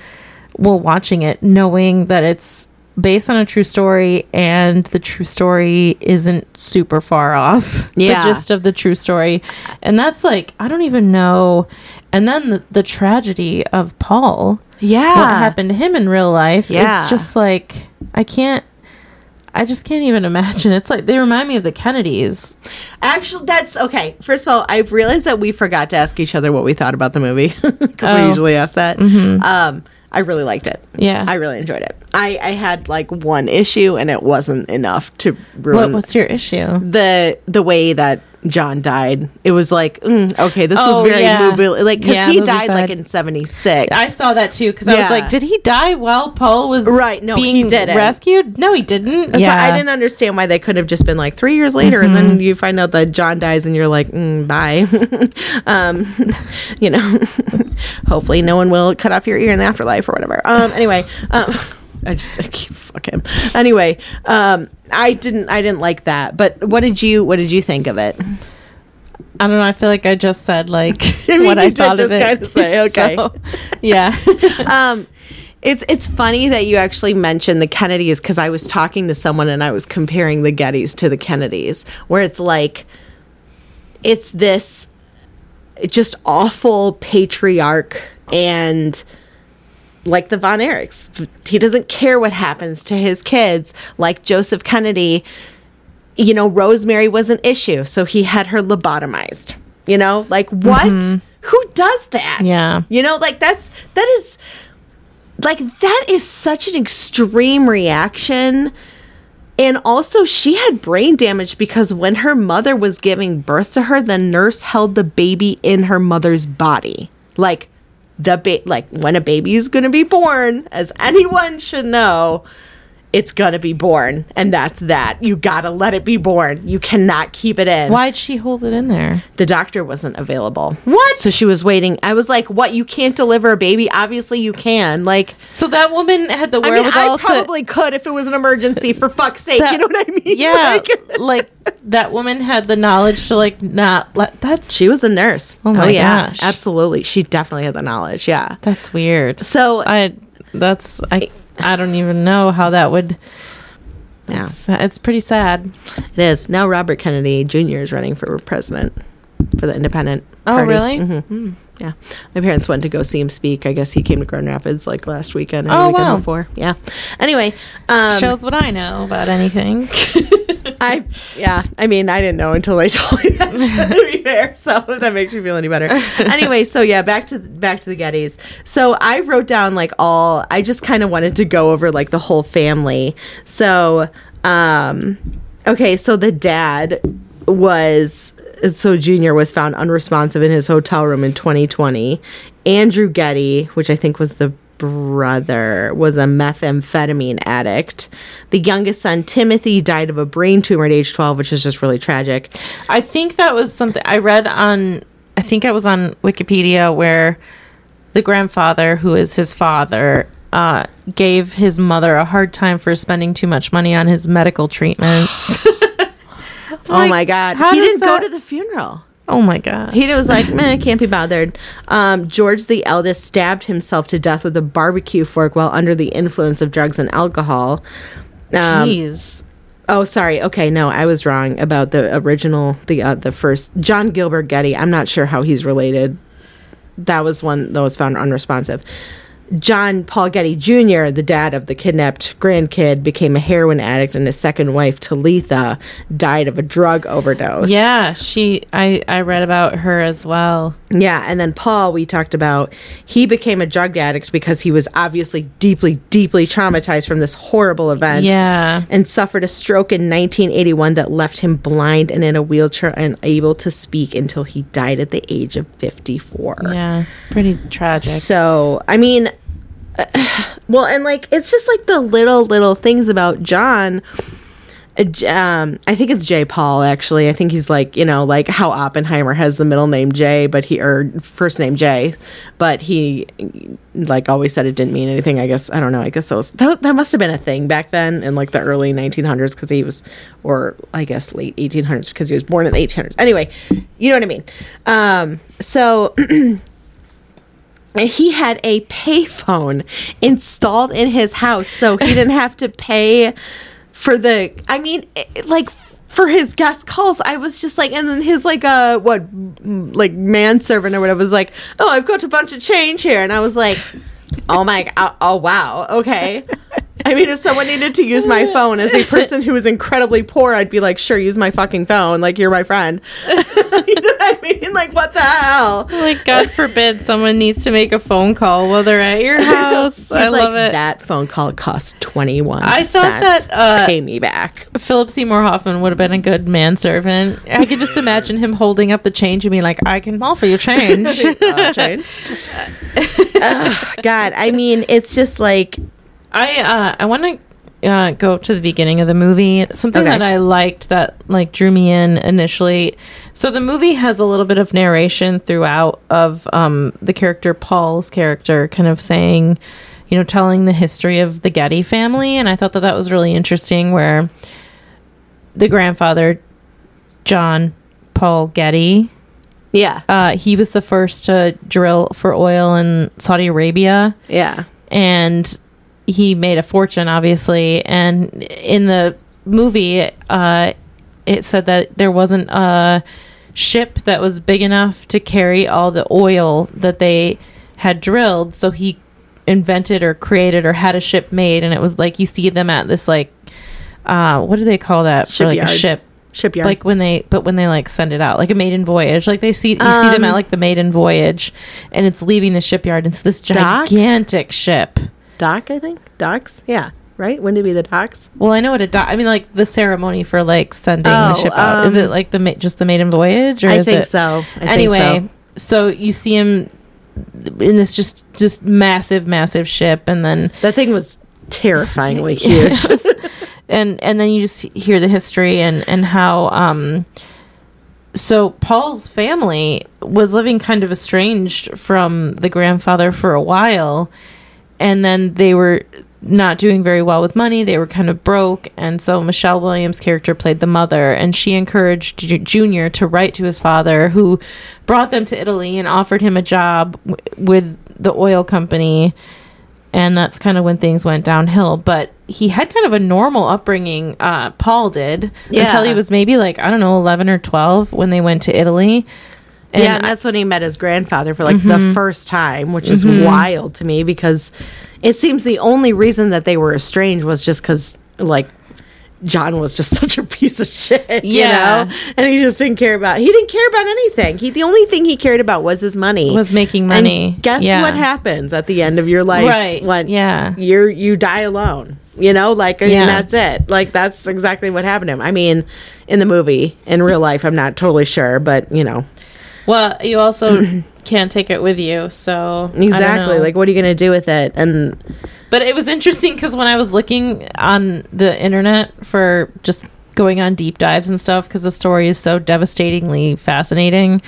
while watching it, knowing that it's based on a true story and the true story isn't super far off Yeah. the gist of the true story and that's like i don't even know and then the, the tragedy of paul yeah. what happened to him in real life Yeah. is just like i can't i just can't even imagine it's like they remind me of the kennedys Actually, that's okay. First of all, I've realized that we forgot to ask each other what we thought about the movie because we Oh. usually ask that. Um, I really liked it. Yeah. I really enjoyed it. I, I had like one issue, and it wasn't enough to what, ruin what's your issue the the way that John died. It was like, mm, okay, this Oh, is very yeah. movie like because Yeah, he died like in '76. I saw that too because I was like, did he die while Paul was Right, no, he being didn't. rescued? No, he didn't. So I didn't understand why they couldn't have just been like three years later, and Mm-hmm. then you find out that John dies, and you're like, mm, bye. um, you know, hopefully no one will cut off your ear in the afterlife or whatever. Um, anyway, um, I just I keep fuck him. Anyway, um, I didn't I didn't like that. But what did you what did you think of it? I don't know. I feel like I just said like I mean, what you I did thought of it. kinda say, okay. So, yeah. um, it's it's funny that you actually mentioned the Kennedys because I was talking to someone and I was comparing the Gettys to the Kennedys, where it's like it's this just awful patriarch and like the Von Erichs. He doesn't care what happens to his kids. Like Joseph Kennedy, you know, Rosemary was an issue, so he had her lobotomized. You know, like what? Mm-hmm. Who does that? Yeah. You know, like that's that is like that is such an extreme reaction. And also, she had brain damage because when her mother was giving birth to her, the nurse held the baby in her mother's body. Like the ba- like when a baby is going to be born, as anyone should know, it's going to be born, and that's that. You got to let it be born. You cannot keep it in. Why'd she hold it in there? The doctor wasn't available. What? So she was waiting. I was like, "What? You can't deliver a baby? Obviously, you can." Like, So that woman had the I mean, I probably could if it was an emergency. For fuck's sake, to. you know what I mean? Yeah, Like- like, that woman had the knowledge to like not let. That's she was a nurse. Oh my oh, yeah, gosh. absolutely. She definitely had the knowledge. Yeah. that's weird. So I that's I I don't even know how that would. yeah, It's, it's pretty sad. it is now. Robert Kennedy Jr. is running for president for the Independent. Oh, Party. really? Mhm. Yeah, my parents went to go see him speak. I guess he came to Grand Rapids like last weekend or Oh, the weekend wow. before. Yeah. Anyway, um, Shows what I know about anything. I yeah, I mean, I didn't know until they told me that. To be fair, so if that makes you feel any better. anyway, so yeah, back to back to the Gettys. So I wrote down like all. I just kind of wanted to go over like the whole family. So, um, okay, so the dad was so Junior was found unresponsive in his hotel room in 2020. Andrew Getty, which I think was the brother was a methamphetamine addict. The youngest son, Timothy, died of a brain tumor at age 12, which is just really tragic. I think that was something I read on. I think I was on Wikipedia where the grandfather, who is his father, uh, gave his mother a hard time for spending too much money on his medical treatments. oh my god, he didn't that- go to the funeral. Oh my god. He was like, man, can't be bothered. Um, George the eldest stabbed himself to death with a barbecue fork while under the influence of drugs and alcohol. Um, Jeez. oh, sorry. Okay, no, I was wrong about the original, the uh, the first John Gilbert Getty. I'm not sure how he's related. That was one that was found unresponsive. John Paul Getty Jr., the dad of the kidnapped grandkid, became a heroin addict, and his second wife, Talitha, died of a drug overdose. Yeah, she. I I read about her as well. Yeah, and then Paul, we talked about, he became a drug addict because he was obviously deeply, deeply traumatized from this horrible event. Yeah. And suffered a stroke in 1981 that left him blind and in a wheelchair and unable to speak until he died at the age of 54. Yeah. Pretty tragic. So, I mean, well, and like, it's just like the little, little things about John. Uh, Um, I think it's J. Paul. Actually, I think he's like you know like how Oppenheimer has the middle name J, but he or first name J, but he like always said it didn't mean anything. I guess I don't know. I guess that was that, that must have been a thing back then in like the early 1900s because he was, or I guess late 1800s because he was born in the 1800s. Anyway, you know what I mean. Um, so. And he had a payphone installed in his house so he didn't have to pay for the I mean it- like for his guest calls I was just like and then his like uh what like manservant or whatever was like oh I've got a bunch of change here. And I was like oh my oh, oh wow okay I mean if someone needed to use my phone as a person who is incredibly poor I'd be like sure use my fucking phone like you're my friend you know what I mean like what the hell like God forbid someone needs to make a phone call while they're at your house. I like, love it. That phone call cost twenty one. I thought that, uh, pay me back. Philip Seymour Hoffman would have been a good manservant. I could just imagine him holding up the change and being like, "I can offer you change." Ugh, God, I mean, it's just like I uh, I want to uh, go to the beginning of the movie. Something Okay. that I liked that like drew me in initially. So the movie has a little bit of narration throughout of um, the character Paul's character, kind of saying, you know, telling the history of the Getty family, and I thought that that was really interesting. Where the grandfather, John Paul Getty, yeah, uh, he was the first to drill for oil in Saudi Arabia yeah, and he made a fortune obviously. And in the movie uh it said that there wasn't a ship that was big enough to carry all the oil that they had drilled. So he invented or created or had a ship made. And it was like you see them at this like uh what do they call that? For like a Shipyard. ship. Shipyard. like when they but when they like send it out like a maiden voyage. Like they see you see them at Um, like the maiden voyage. And it's leaving the shipyard. It's this Dock? gigantic ship dock, I think docks. Yeah, right. Wouldn't it be the docks? well i know what a dock i mean like the ceremony for like sending the Oh, ship out is um, it like the ma- just the maiden voyage or I is think it so. I think anyway so. so. you see him in this just just massive massive ship and then that thing was terrifyingly huge. and and then you just hear the history and and how um so Paul's family was living kind of estranged from the grandfather for a while and then they were not doing very well with money they were kind of broke and so Michelle Williams character played the mother and she encouraged Ju- Junior to write to his father who brought them to Italy and offered him a job w- with the oil company and that's kind of when things went downhill. But he had kind of a normal upbringing. Uh, Paul did Yeah. until he was maybe like I don't know, eleven or twelve when they went to Italy. And yeah, and that's when he met his grandfather for like Mm-hmm. the first time, which is wild to me because it seems the only reason that they were estranged was just because like John was just such a piece of shit, you Yeah. know, and he just didn't care about. He didn't care about anything. He the only thing he cared about was his money. was making And money. guess Yeah. what happens at the end of your life? Right. When Yeah. you're you die alone. You know, like Yeah. that's it. Like that's exactly what happened to him. I mean, in the movie, in real life, I'm not totally sure, but you know, Well, you also can't take it with you, so I don't exactly. Like, what are you gonna do with it? And But it was interesting because when I was looking on the internet for just going on deep dives and stuff, because the story is so devastatingly fascinating,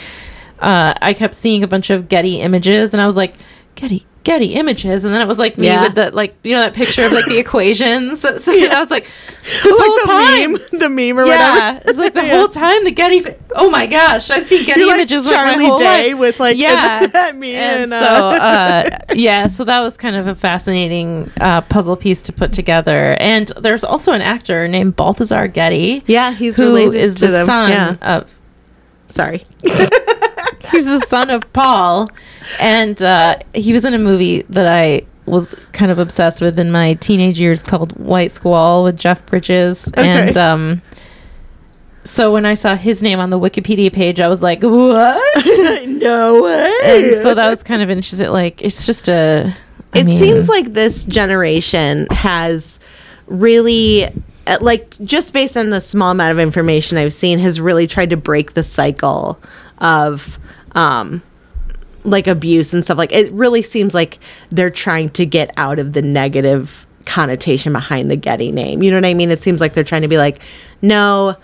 uh, I kept seeing a bunch of Getty images, and I was like, Getty, Getty Images, and then it was like me Yeah. with the like you know that picture of like the equations. So, so I was like, this Like whole the time, meme, the meme or yeah, whatever. it's like the Yeah. whole time the Getty. Oh my gosh, I've seen Getty You're Images like Charlie my whole Day life. with like yeah, that meme and and, so uh, uh, yeah, so that was kind of a fascinating uh, puzzle piece to put together. And there's also an actor named Balthazar Getty. Yeah, he's who is the them. son Yeah. of Sorry. He's the son of Paul, and uh, he was in a movie that I was kind of obsessed with in my teenage years called White Squall with Jeff Bridges, Okay. and um, so when I saw his name on the Wikipedia page, I was like, "What?" no way. and so that was kind of interesting. Like, it's just a. I it mean, seems like this generation has really uh, like just based on the small amount of information i've seen has really tried to break the cycle of um like abuse and stuff. Like it really seems like they're trying to get out of the negative connotation behind the getty name. You know what i mean? It seems like they're trying to be like no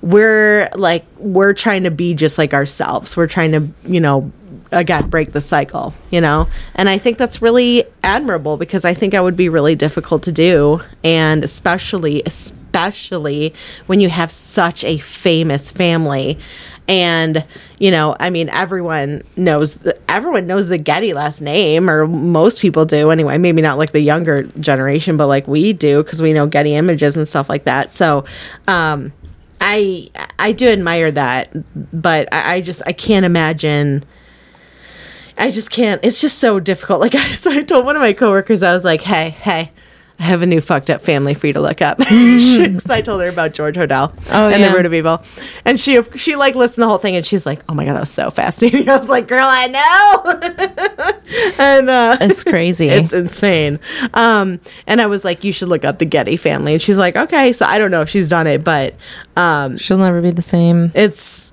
we're like we're trying to be just like ourselves. We're trying to you know again break the cycle you know? And i think that's really admirable because i think that would be really difficult to do. And especially especially when you have such a famous family and you know i mean everyone knows the, everyone knows the getty last name or most people do anyway maybe not like the younger generation but like we do because we know getty images and stuff like that so um i i do admire that but i, I just i can't imagine I just can't. It's just so difficult. Like I, so I told one of my coworkers, I was like, "Hey, hey, I have a new fucked up family for you to look up." Because I told her about George Hodel Oh, and yeah. the Root of Evil, and she she like listened to the whole thing, and she's like, "Oh my god, that was so fascinating." I was like, "Girl, I know," and uh, It's crazy. it's insane. Um, and I was like, "You should look up the Getty family," and she's like, "Okay." So I don't know if she's done it, but um, She'll never be the same. it's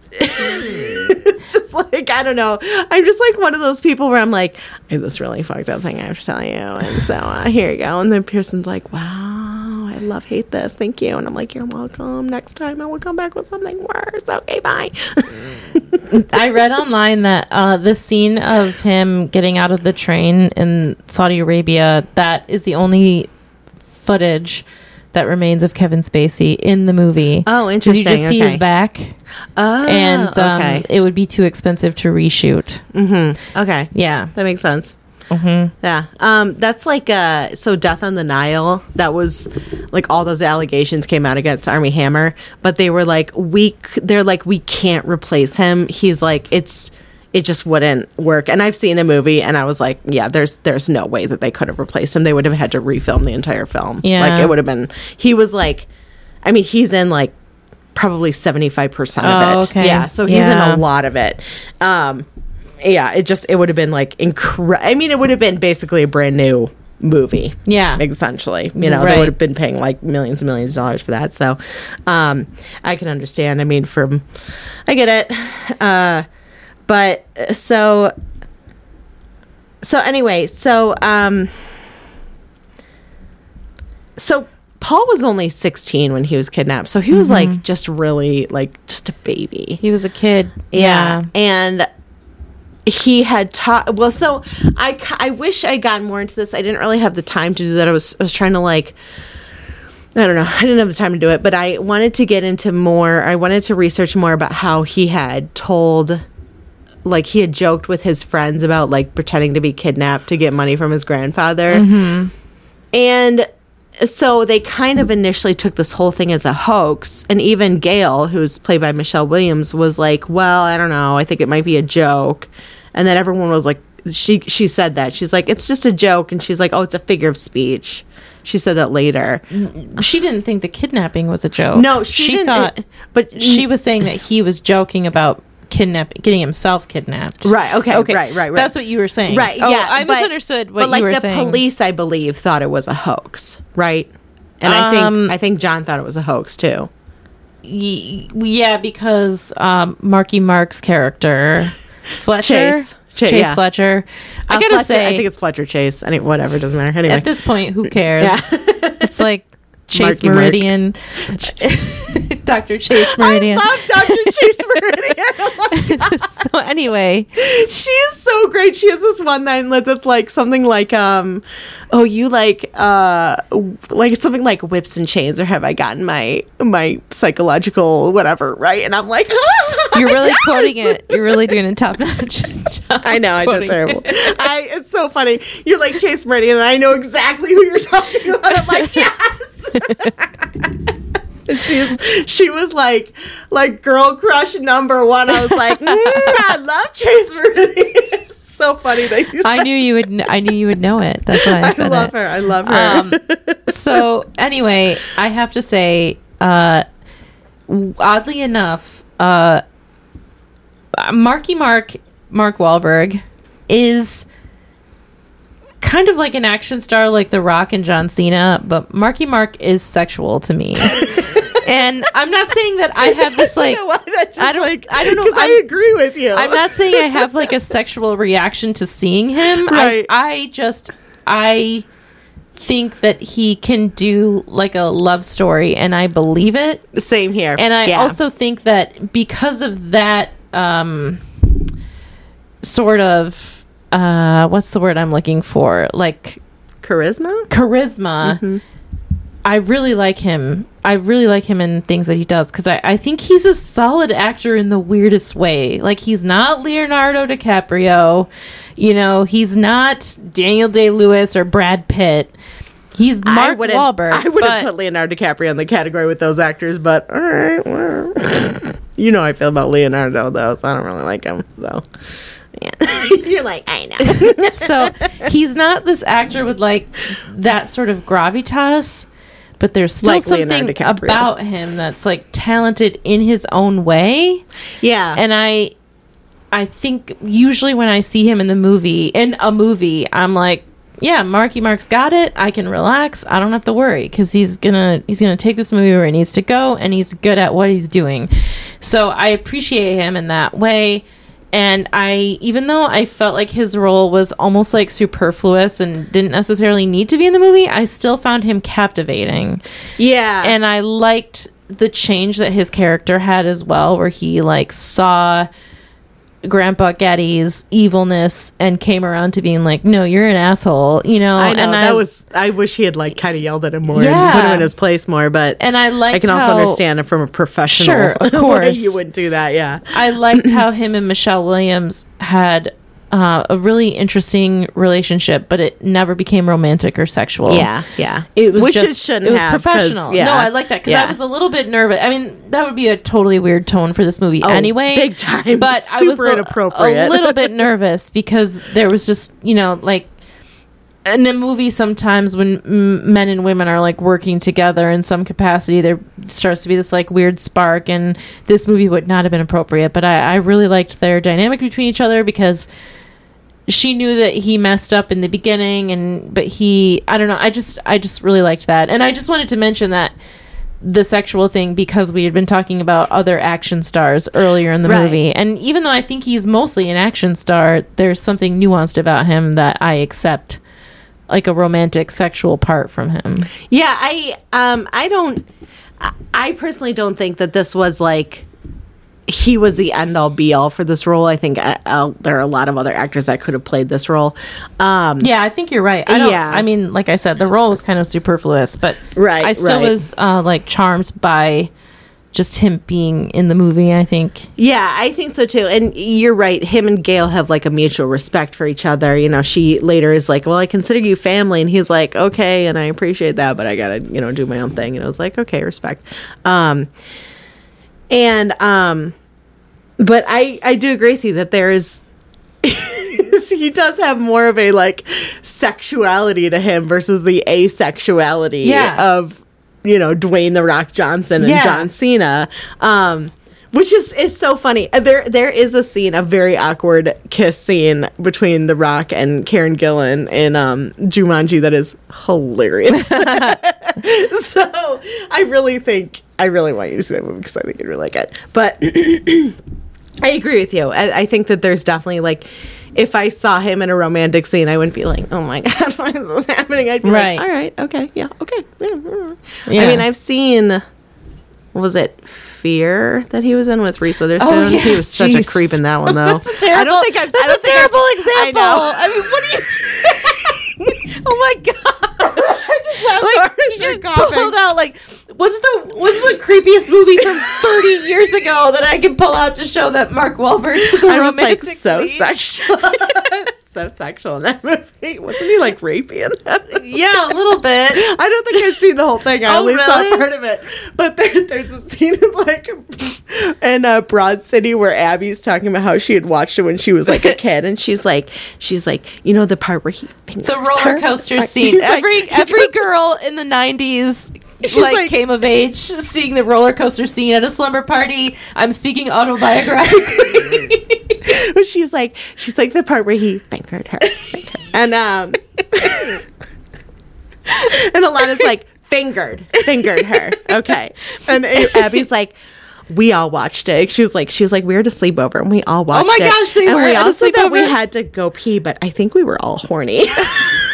it's just like I don't know. I'm just like one of those people where I'm like, I have this really fucked up thing I have to tell you, and so uh, here you go. And then Pearson's like, Wow, I love hate this, thank you. And I'm like, You're welcome. Next time I will come back with something worse. Okay, bye. I read online that uh, the scene of him getting out of the train in Saudi Arabia that is the only footage that remains of Kevin Spacey in the movie. Oh, 'Cause You just interesting, see his back, oh, and um, okay, it would be too expensive to reshoot. okay, Yeah, that makes sense. Mm-hmm. Yeah. Um, that's like uh so Death on the Nile, that was like all those allegations came out against Armie Hammer, but they were like we c- they're like we can't replace him. He's like it's it just wouldn't work. And I've seen the movie and I was like, yeah, there's there's no way that they could have replaced him. They would have had to refilm the entire film. Yeah. Like it would have been he was like I mean, he's in like probably 75% of Oh, it. okay. Yeah, so he's Yeah. in a lot of it. Um yeah, it just it would have been like incredible. I mean, it would have been basically a brand new movie. Yeah. essentially. You know, Right. they would have been paying like millions and millions of dollars for that. So, um, I can understand. I mean, from I get it. Uh, but uh, so so anyway, so um, so Paul was only 16 when he was kidnapped. So he was like just really like just a baby. he was a kid. Yeah. And he had taught, well, so I, I wish I got more into this. I didn't really have the time to do that. I was, I was trying to like, I don't know. I didn't have the time to do it, but I wanted to get into more. I wanted to research more about how he had told, like, he had joked with his friends about like pretending to be kidnapped to get money from his grandfather. Mm-hmm. And so they kind of initially took this whole thing as a hoax. And even Gail, who's played by Michelle Williams, was like, well, I don't know. I think it might be a joke. And then everyone was like, she she said that. She's like, it's just a joke. And she's like, oh, it's a figure of speech. She said that later. Mm, she didn't think the kidnapping was a joke. No, she, didn't, thought, but she was saying that he was joking about kidnap getting himself kidnapped. Right, okay, Okay. right, right, right. That's what you were saying. Right. Oh, yeah. I but- misunderstood what you were saying. but like you were the saying. police, I believe, thought it was a hoax. Right. And I think Um, I think John thought it was a hoax too. Y- yeah, because um, Marky Mark's character, Fletcher, Chase. Chase, Chase yeah. Fletcher. I Uh, gotta Fletcher- say, I think it's Fletcher Chase. I mean, whatever, doesn't matter. Anyway, at this point, who cares? Yeah. it's like Chase Marky Mark. Dr. Chase Meridian. I love Dr. Chase Meridian. Oh so anyway, She is so great. She has this one line that's like something like, um, "Oh, you like, uh, like something like whips and chains, or have I gotten my my psychological whatever right?" And I'm like, you're really yes! quoting it. You're really doing a top notch. I know I did terrible. it. I it's so funny. You're like Chase Meridian, and I know exactly who you're talking about. I'm like, yes. She's she was like like girl crush number one. I was like, mm, I love Chase Meridian. It's so funny that you. I knew you would. kn- I knew you would know it. That's why I I love it. her. I love her. Um, so anyway, I have to say, uh, oddly enough, uh, Marky Mark Mark Wahlberg is kind of like an action star like The Rock and John Cena, but Marky Mark is sexual to me. And I'm not saying that I have this like I don't know why that just, I don't- like, I don't know, I agree with you. I'm not saying I have like a sexual reaction to seeing him. Right. I, I just I think that he can do like a love story and I believe it. Same here. And I Yeah. also think that because of that um sort of uh what's the word I'm looking for? Like charisma. charisma. Mm-hmm. I really like him. I really like him in things that he does because I, I think he's a solid actor in the weirdest way. Like he's not Leonardo DiCaprio, you know, he's not Daniel Day Lewis or Brad Pitt. He's I Mark wouldn't. Wahlberg. I would have put Leonardo DiCaprio in the category with those actors, but all right. well. you know I feel about Leonardo though, so I don't really like him. So yeah, you're like I know. so he's not this actor with like that sort of gravitas, but there's still Like something about him that's like talented in his own way. yeah, and I I think usually when I see him in the movie in a movie, I'm like, yeah, Marky Mark's got it. I can relax. I don't have to worry because he's gonna he's gonna take this movie where he needs to go, and he's good at what he's doing. So I appreciate him in that way. And I, even though I felt like his role was almost like superfluous and didn't necessarily need to be in the movie, I still found him captivating. Yeah, and I liked the change that his character had as well, where he like saw Grandpa Getty's evilness and came around to being like, "No, you're an asshole," you know. I know and that was. I wish he had like kind of yelled at him more Yeah. and put him in his place more. But and I like. I can also understand it from a professional. Sure, of course. you wouldn't do that. Yeah, I liked how him and Michelle Williams had uh, a really interesting relationship, but it never became romantic or sexual. yeah, yeah. It was Which just it shouldn't it was have, professional. yeah. No, I like that because I was a little bit nervous. I mean, that would be a totally weird tone for this movie Oh, anyway, big time. But I was Super a, inappropriate. a little bit nervous because there was just you know like in a movie sometimes when m- men and women are like working together in some capacity there starts to be this like weird spark and this movie would not have been appropriate but I, I really liked their dynamic between each other because she knew that he messed up in the beginning and but he i don't know i just i just really liked that. And i just wanted to mention that the sexual thing because we had been talking about other action stars earlier in the Right. movie. And even though i think he's mostly an action star there's something nuanced about him that i accept like a romantic sexual part from him. Yeah, I um I don't I- I personally don't think that this was like he was the end all be all for this role. I think uh, uh, there are a lot of other actors that could have played this role. Um yeah i think you're right i don't Yeah. i mean like i said the role was kind of superfluous but Right, i still right. was uh like charmed by just him being in the movie i think yeah, I think so too. And you're right. Him and Gail have like a mutual respect for each other. You know, she later is like, "Well, I consider you family," and he's like, "Okay," and I appreciate that, but I gotta, you know, do my own thing. And I was like, "Okay, respect." Um, and um, but I I do agree with you that there is he does have more of a like sexuality to him versus the asexuality Yeah. of you know Dwayne the Rock Johnson and Yeah. John Cena. Um which is is so funny. Uh, There there is a scene, a very awkward kiss scene between The Rock and Karen Gillan in um Jumanji that is hilarious. so I really think I really want you to see that movie because I think you'd really like it. But I agree with you. I, I think that there's definitely like, if I saw him in a romantic scene, I wouldn't be like, "Oh my god, why is this happening?" I'd be Right. like, "All right, okay, yeah, okay." yeah, yeah." I mean, I've seen was it Fear that he was in with Reese Witherspoon? Oh, yeah. He was such a creep in that one though. That's a terrible. I don't think I've. That's I don't a terrible I've- example. I. I mean, what do you? oh my god! like you just pulled out like what's the what's the creepiest movie from 30 years ago that I can pull out to show that Mark Wahlberg is a I was like so sexual, so sexual in that movie. Wasn't he like rapey in that? movie? Yeah, a little bit. I don't think I've seen the whole thing. I Oh, only really? saw part of it. But there, there's a scene in like in uh, Broad City where Abby's talking about how she had watched it when she was like a kid, and she's like, she's like, you know, the part where he The roller coaster Like, scene. like- every every girl in the 90s She's like, like- came of age seeing the roller coaster scene at a slumber party. I'm speaking autobiographically. But she's like, she's like the part where he fingered her, her. and um, and Ilana's like fingered, fingered her. Okay, and Abby's like. We all watched it. She was like, she was like, we were a sleepover and we all watched Oh my gosh, they and were we all said that we had to go pee, but I think we were all horny.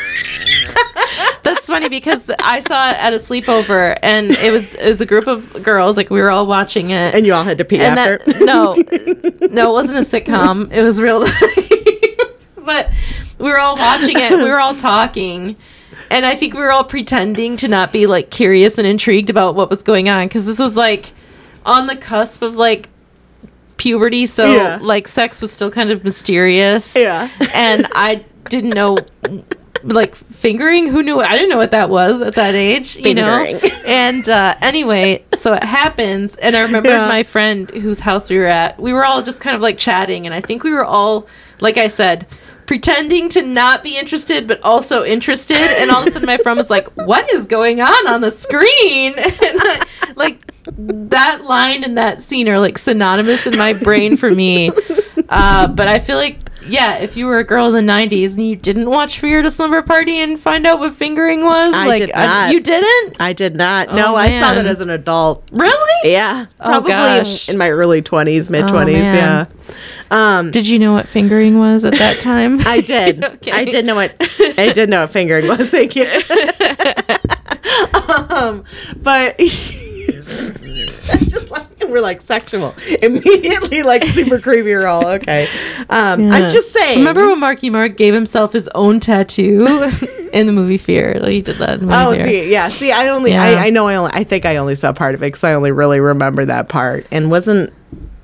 That's funny because I saw it at a sleepover and it was it was a group of girls like we were all watching it. And you all had to pee and after. that no no it wasn't a sitcom. It was real but we were all watching it. We were all talking. And I think we were all pretending to not be like curious and intrigued about what was going on because this was like on the cusp of like puberty. So Yeah. like sex was still kind of mysterious. Yeah. and I didn't know like fingering? Who knew? I didn't know what that was at that age you know? And uh anyway so it happens and i remember Yeah. my friend whose house we were at we were all just kind of like chatting and i think we were all like i said pretending to not be interested but also interested and all of a sudden my friend was like what is going on on the screen? And I, like that line and that scene are like synonymous in my brain for me. Uh, but i feel like yeah if you were a girl in the 90s and you didn't watch fear to slumber party and find out what fingering was I like did not. you didn't I did not. Oh, no, I saw that as an adult. really Yeah, Oh, probably in- gosh. in, my early twenties, mid Oh, twenties. yeah, um, did you know what fingering was at that time I did. Okay. I did know what I did know what fingering was. Thank you. um, but we're like sexual immediately, like super creepy. We're all okay. Um, Yeah. I'm just saying. Remember when Marky Mark gave himself his own tattoo in the movie Fear? Like he did that. In the movie Oh, Fear. see, yeah, see, I only, Yeah. I, I know, I only, I think I only saw part of it because I only really remember that part. And wasn't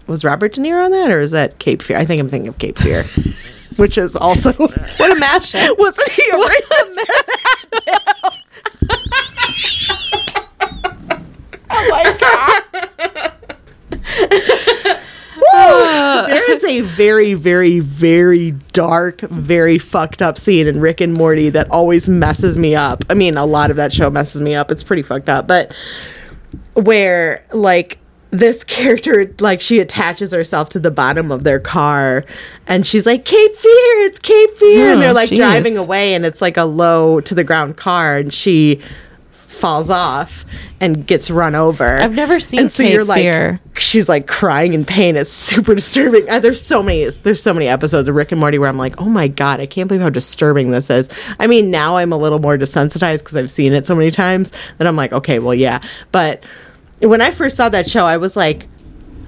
was Robert De Niro on that, or is that Cape Fear? I think I'm thinking of Cape Fear, which is also What a mashup! wasn't he a racist? oh my god! There is a very, very, very dark, very fucked up scene in Rick and Morty that always messes me up. I mean, a lot of that show messes me up. It's pretty fucked up, but where like this character like she attaches herself to the bottom of their car and she's like cape fear it's cape fear and oh, they're Oh, like jeez. driving away and it's like a low to the ground car and she falls off and gets run over. I've never seen and so you're like Fear. she's like crying in pain. It's super disturbing. Uh, there's so many there's so many episodes of rick and morty where i'm like oh my god i can't believe how disturbing this is. I mean now i'm a little more desensitized because i've seen it so many times that i'm like okay well yeah. But when i first saw that show i was like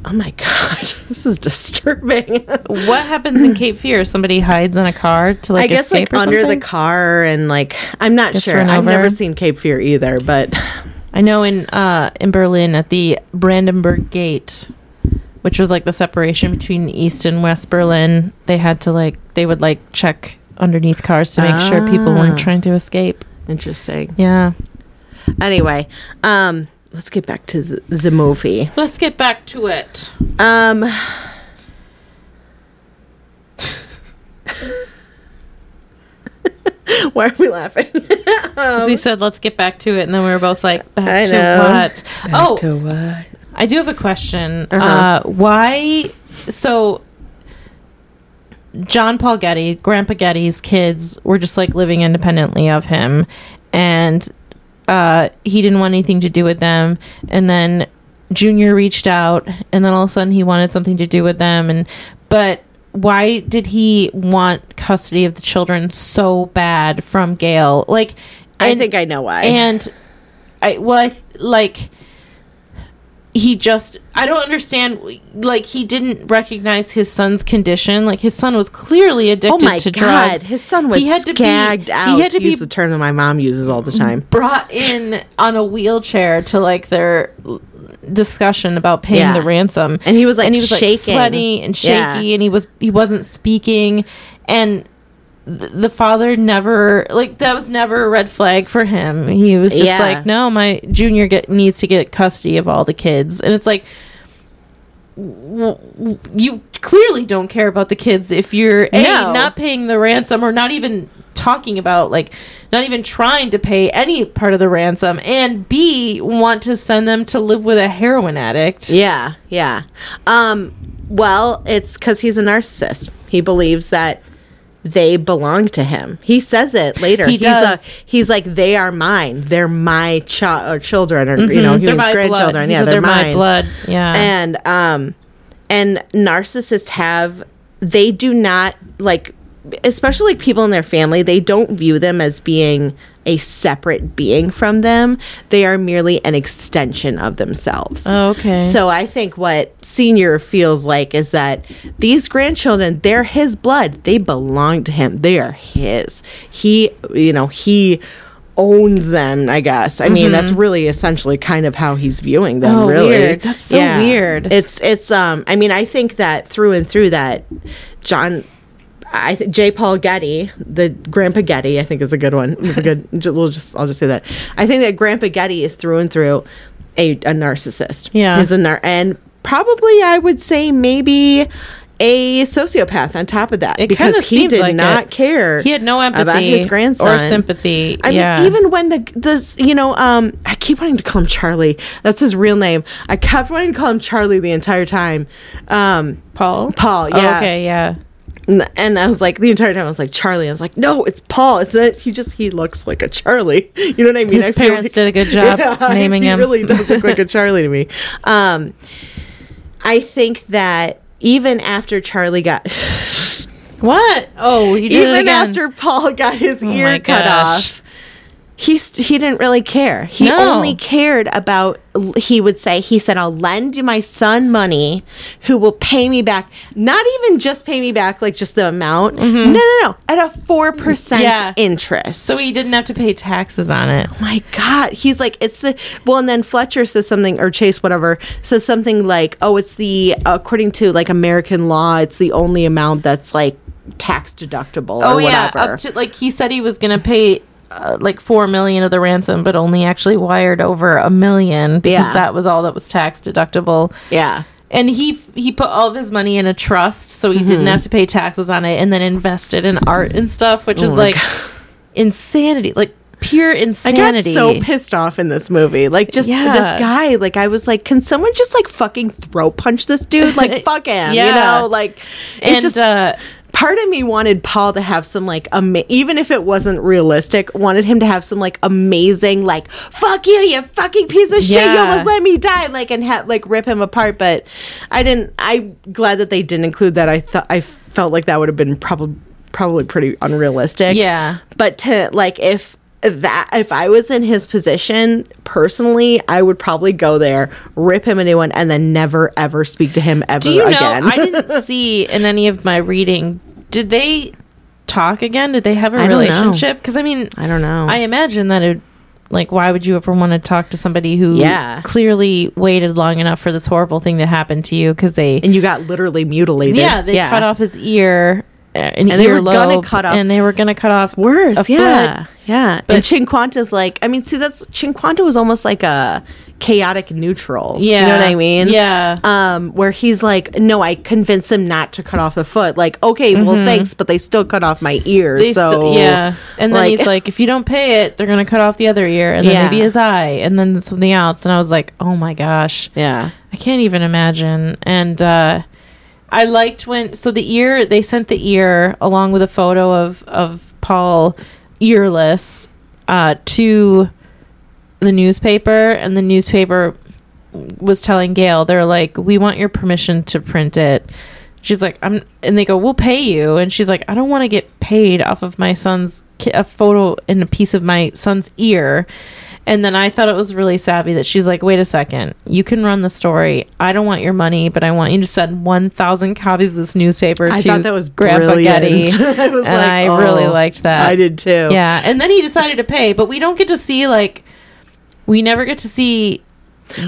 oh my god this is disturbing What happens in Cape Fear? Somebody hides in a car to like i guess escape like under the car and like i'm not Gets sure i've never seen cape fear either but I know in uh, in Berlin at the Brandenburg Gate, which was like the separation between East and West Berlin, they had to like they would like check underneath cars to make sure people Ah. weren't trying to escape. interesting Yeah. anyway um let's get back to the, the movie Let's get back to it. Um. Why are we laughing? As he said, let's get back to it, and then we were both like, back I to know. what? oh, to what? I do have a question. Uh-huh. Uh, why? So, John Paul Getty, Grandpa Getty's kids were just like living independently of him, and uh, he didn't want anything to do with them. And then Junior reached out, and then all of a sudden he wanted something to do with them. And but why did he want custody of the children so bad from Gail? Like, I think I know why. and I well, I th- like he just I don't understand like he didn't recognize his son's condition. Like his son was clearly Oh addicted my to god, drugs. his son was He had to be- out. He had to use be the term that my mom uses all the time. brought in on a wheelchair to like their discussion about paying Yeah. the ransom And he was, like, and he was like sweaty and shaky Yeah. and he was he wasn't speaking and the father never like that was never a red flag for him he was just Yeah. like no my junior get needs to get custody of all the kids and it's like w- you clearly don't care about the kids if you're a No. not paying the ransom or not even talking about like not even trying to pay any part of the ransom and b want to send them to live with a heroin addict Yeah, yeah. Um, well, it's because he's a narcissist. He believes that they belong to him. He says it later. He he's does. A, he's like, they are mine. They're my chi- or children, or you know, Mhm. human grandchildren. blood. Yeah, said they're, my blood yeah and um and narcissists have they do not like especially like people in their family they don't view them as being a separate being from them they are merely an extension of themselves Oh, okay. so i think what senior feels like is that these grandchildren they're his blood they belong to him they are his he you know he owns them i guess i mean that's really essentially kind of how he's viewing them Mm-hmm. Oh, really weird. That's so weird. it's it's um i mean i think that through and through that john I th- J. Paul Getty, the Grandpa Getty, I think is a good one. Is a good. Just, we'll just I'll just say that. I think that Grandpa Getty is through and through a, a narcissist. Yeah. he's a nar- and probably I would say maybe a sociopath on top of that It because he did like not it. care. he had no empathy about his grandson or sympathy I yeah mean, even when the this, you know, um, I keep wanting to call him Charlie. That's his real name. I kept wanting to call him Charlie the entire time. Um, paul Paul, Oh, yeah. okay yeah And I was like, the entire time I was like, Charlie. I was like, no, it's Paul. It's it. He just he looks like a Charlie. You know what I mean? His I parents did a good job naming he him. really does look like a Charlie to me. Um, I think that even after Charlie got, what oh you did even after Paul got his Oh ear cut off, he st- he didn't really care. He No. only cared about. He would say, he said, "I'll lend you my son money, who will pay me back. Not even just pay me back, like just the amount. No, no, no, at a four percent Mm-hmm. Yeah. interest. so he didn't have to pay taxes on it Oh my god he's like it's the well and then fletcher says something or chase whatever says something like oh it's the according to like american law it's the only amount that's like tax deductible or oh yeah whatever up to like he said he was gonna pay uh, like four million of the ransom but only actually wired over a million because Yeah. that was all that was tax deductible yeah and he he put all of his money in a trust so he Mm-hmm. didn't have to pay taxes on it and then invested in art and stuff which is Oh my like insanity like pure insanity. I got so pissed off in this movie. Like, just Yeah. this guy. Like, I was like, can someone just like fucking throw punch this dude? Like, fuck him. You know, like, it's and just. uh part of me wanted Paul to have some like ama- even if it wasn't realistic, wanted him to have some like amazing like fuck you, you fucking piece of shit, you almost let me die, like and have like rip him apart. But I didn't. I'm glad that they didn't include that. I thought I felt like that would have been probably probably pretty unrealistic. Yeah. but to like if that if I was in his position personally, I would probably go there, rip him a new one, and then never ever speak to him ever do you know again. i didn't see in any of my reading did they talk again did they have a I relationship because i mean I don't know. I imagine that it like why would you ever want to talk to somebody who Yeah. clearly waited long enough for this horrible thing to happen to you because they and you got literally mutilated. yeah they cut off his ear an And they were gonna cut off- and they were gonna cut off Worse, yeah, foot. yeah. But- and Cinquanta's like, I mean, see, that's Chinquanta was almost like a chaotic neutral. yeah you know what I mean? yeah Um, where he's like, no, I convinced him not to cut off the foot. Like, okay, well, thanks, but they still cut off my ear. Mm-hmm. They so st- yeah and then he's like if you don't pay it they're gonna cut off the other ear and then Yeah. maybe his eye and then something else and i was like oh my gosh yeah, I can't even imagine. And uh, I liked when so the ear they sent the ear along with a photo of of Paul earless uh, to the newspaper, and the newspaper was telling Gail they're like, "We want your permission to print it." She's like, "I'm," and they go, "We'll pay you," and she's like, "I don't want to get paid off of my son's ki- a photo and a piece of my son's ear." And then I thought it was really savvy that she's like, wait a second, you can run the story. I don't want your money, but I want you to send 1,000 copies of this newspaper I to thought that was Grandpa brilliant. Getty. I was and like, I really oh, liked that. I did too. Yeah. And then he decided to pay, but we don't get to see, like, we never get to see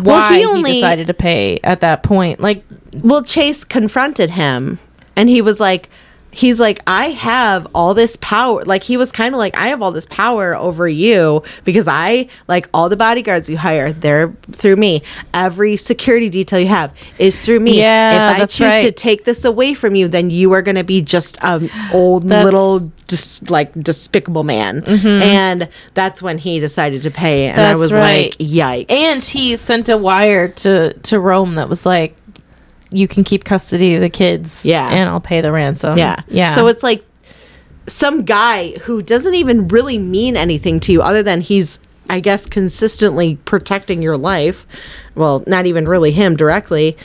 why he he, only- decided to pay at that point. Like, Well, Chase confronted him and he was like, he's like, I have all this power. Like, he was kind of like, I have all this power over you because I, like, all the bodyguards you hire, they're through me. Every security detail you have is through me. Yeah, if I that's choose to take this away from you, then you are going to be just an old That's- little, just like despicable man. Mm-hmm. And that's when he decided to pay. And I was right. like, yikes. and he sent a wire to, to Rome that was like, you can keep custody of the kids. Yeah. And I'll pay the ransom. Yeah. Yeah. So it's like some guy who doesn't even really mean anything to you other than he's I guess consistently protecting your life. Well, not even really him directly.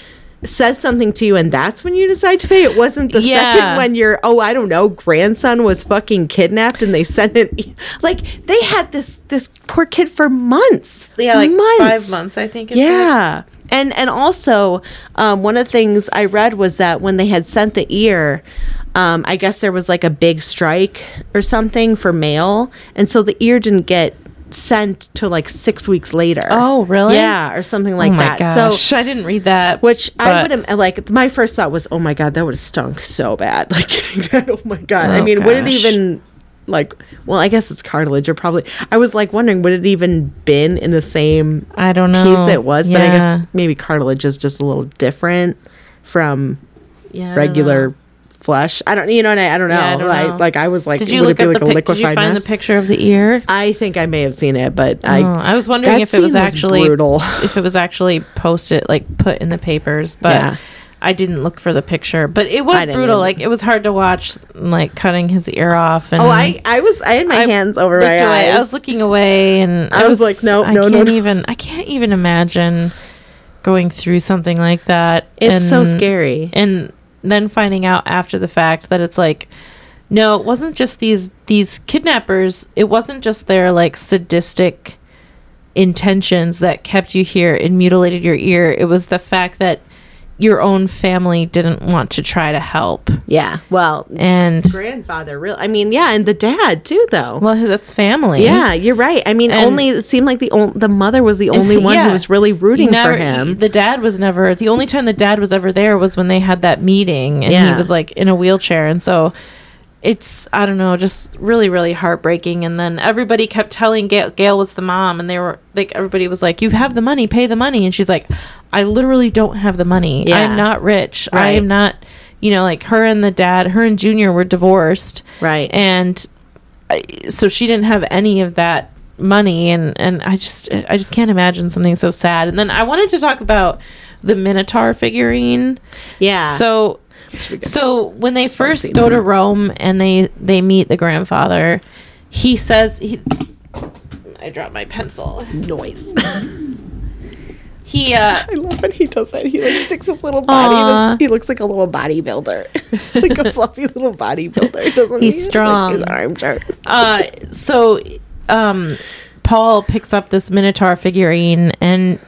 Says something to you, and that's when you decide to pay. It wasn't the Yeah. second when your oh I don't know grandson was fucking kidnapped, and they sent it like they had this this poor kid for months. yeah, like months. five months, I think. It's Yeah. And and also, um, one of the things I read was that when they had sent the ear, um, I guess there was like a big strike or something for mail, and so the ear didn't get sent to like six weeks later. Oh, really? Yeah, or something like oh my that. gosh, So. I didn't read that. Which I would have like. My first thought was, "Oh my god, that would have stunk so bad." Like getting that. Oh my god. I Oh, mean, would it even like? Well, I guess it's cartilage. Or probably. I was like wondering, would it even been in the same I don't know. piece it was, but I guess maybe cartilage is just a little different from Yeah, regular flesh. I don't, you know, and I, I don't know. Yeah, I don't know. like I was like, Did you would look it at the like a pic- Did you find mess? the picture of the ear? I think I may have seen it, but I. Oh, I was wondering if it was actually brutal. if it was actually posted, like put in the papers, but Yeah. I didn't look for the picture. But it was brutal. Like it was hard to watch, like cutting his ear off. And Oh, I, I was, I had my I hands over my away. eyes. I was looking away, and I was like, no, I no, can't no. even. I can't even imagine going through something like that. it's so scary. and then finding out after the fact that it's like no it wasn't just these these kidnappers it wasn't just their like sadistic intentions that kept you here and mutilated your ear it was the fact that your own family didn't want to try to help Yeah. Well, and grandfather, real. I mean, yeah, and the dad too, though. well that's family yeah, you're right. I mean, And- only it seemed like the on, the mother was the only one yeah, who was really rooting never- for him. The dad was never the only time the dad was ever there was when they had that meeting and Yeah. he was like in a wheelchair and so it's I don't know, just really really heartbreaking and then everybody kept telling Gail Gail was the mom and they were like everybody was like you have the money, pay the money and she's like I literally don't have the money. Yeah. I'm not rich. I am not you know like her and the dad, her and Junior were divorced right. and I, so she didn't have any of that money and and I just I just can't imagine something so sad. And then I wanted to talk about the Minotaur figurine. yeah. So so when they first go to Rome and they they meet the grandfather, he says he I dropped my pencil. noise. He uh I love when he does that. He like sticks his little body. This, he looks like a little bodybuilder, like a fluffy little bodybuilder. Doesn't He's he? strong. Like his arms are. uh so um Paul picks up this Minotaur figurine and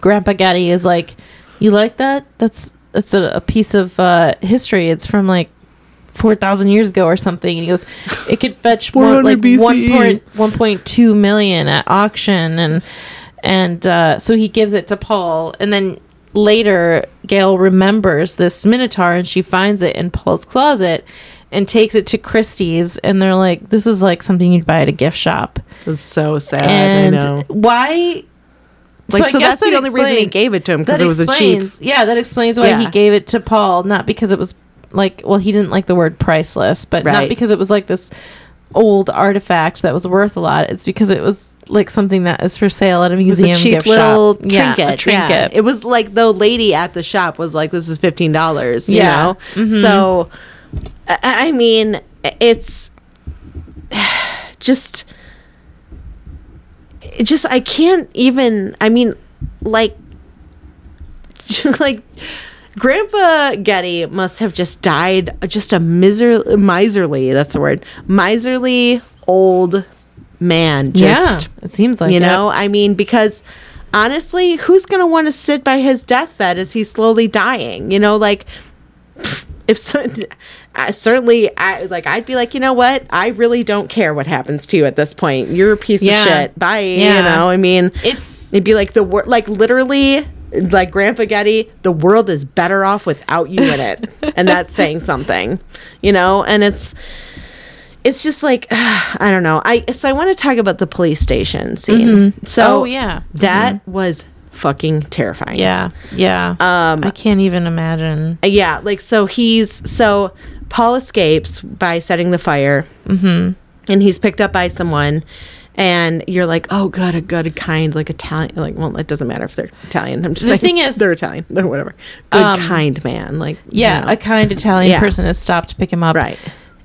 Grandpa Getty is like, "You like that? That's that's a, a piece of uh, history. It's from like four thousand years ago or something." And he goes, "It could fetch more like one BCE. point one point two million at auction." And and uh, so he gives it to Paul, and then later Gail remembers this Minotaur and she finds it in Paul's closet. And takes it to Christie's, and they're like, "This is like something you'd buy at a gift shop." It's so sad. and I know. why? Like, so, guess that's the that only reason he gave it to him because it was a cheap. yeah, that explains why he gave it to Paul, not because it was like, well, he didn't like the word priceless, but not because it was like this old artifact that was worth a lot. It's because it was like something that is for sale at a museum a cheap gift little shop. Yeah, trinket. a trinket. Yeah. It was like the lady at the shop was like, "This is fifteen dollars." You Yeah. Mm-hmm. So, I, I mean, it's just, it just I can't even. I mean, like, like. Grandpa Getty must have just died just a miser- miserly, that's the word, miserly old man just yeah, it seems like you it. know i mean because honestly who's gonna want to sit by his deathbed as he's slowly dying you know like if so, I certainly I like I'd be like, you know what? I really don't care what happens to you at this point. You're a piece Yeah. of shit. Bye. Yeah. You know, I mean It's it'd be like the wor- like literally like Grandpa Getty, the world is better off without you in it. and that's saying something. You know, and it's it's just like I don't know. I so I want to talk about the police station scene. Mm-hmm. So Oh, yeah. that mm-hmm. was fucking terrifying. yeah, yeah. Um, I can't even imagine. Uh, yeah, like so he's so Paul escapes by setting the fire, mm-hmm. and he's picked up by someone, and you're like, oh, good, a good, kind, like Italian. Like, well, it doesn't matter if they're Italian. I'm just The thing is- they're Italian. They're whatever. Good, Um, kind man. Like, Yeah, you know. a kind Italian Yeah. person has stopped to pick him up. right.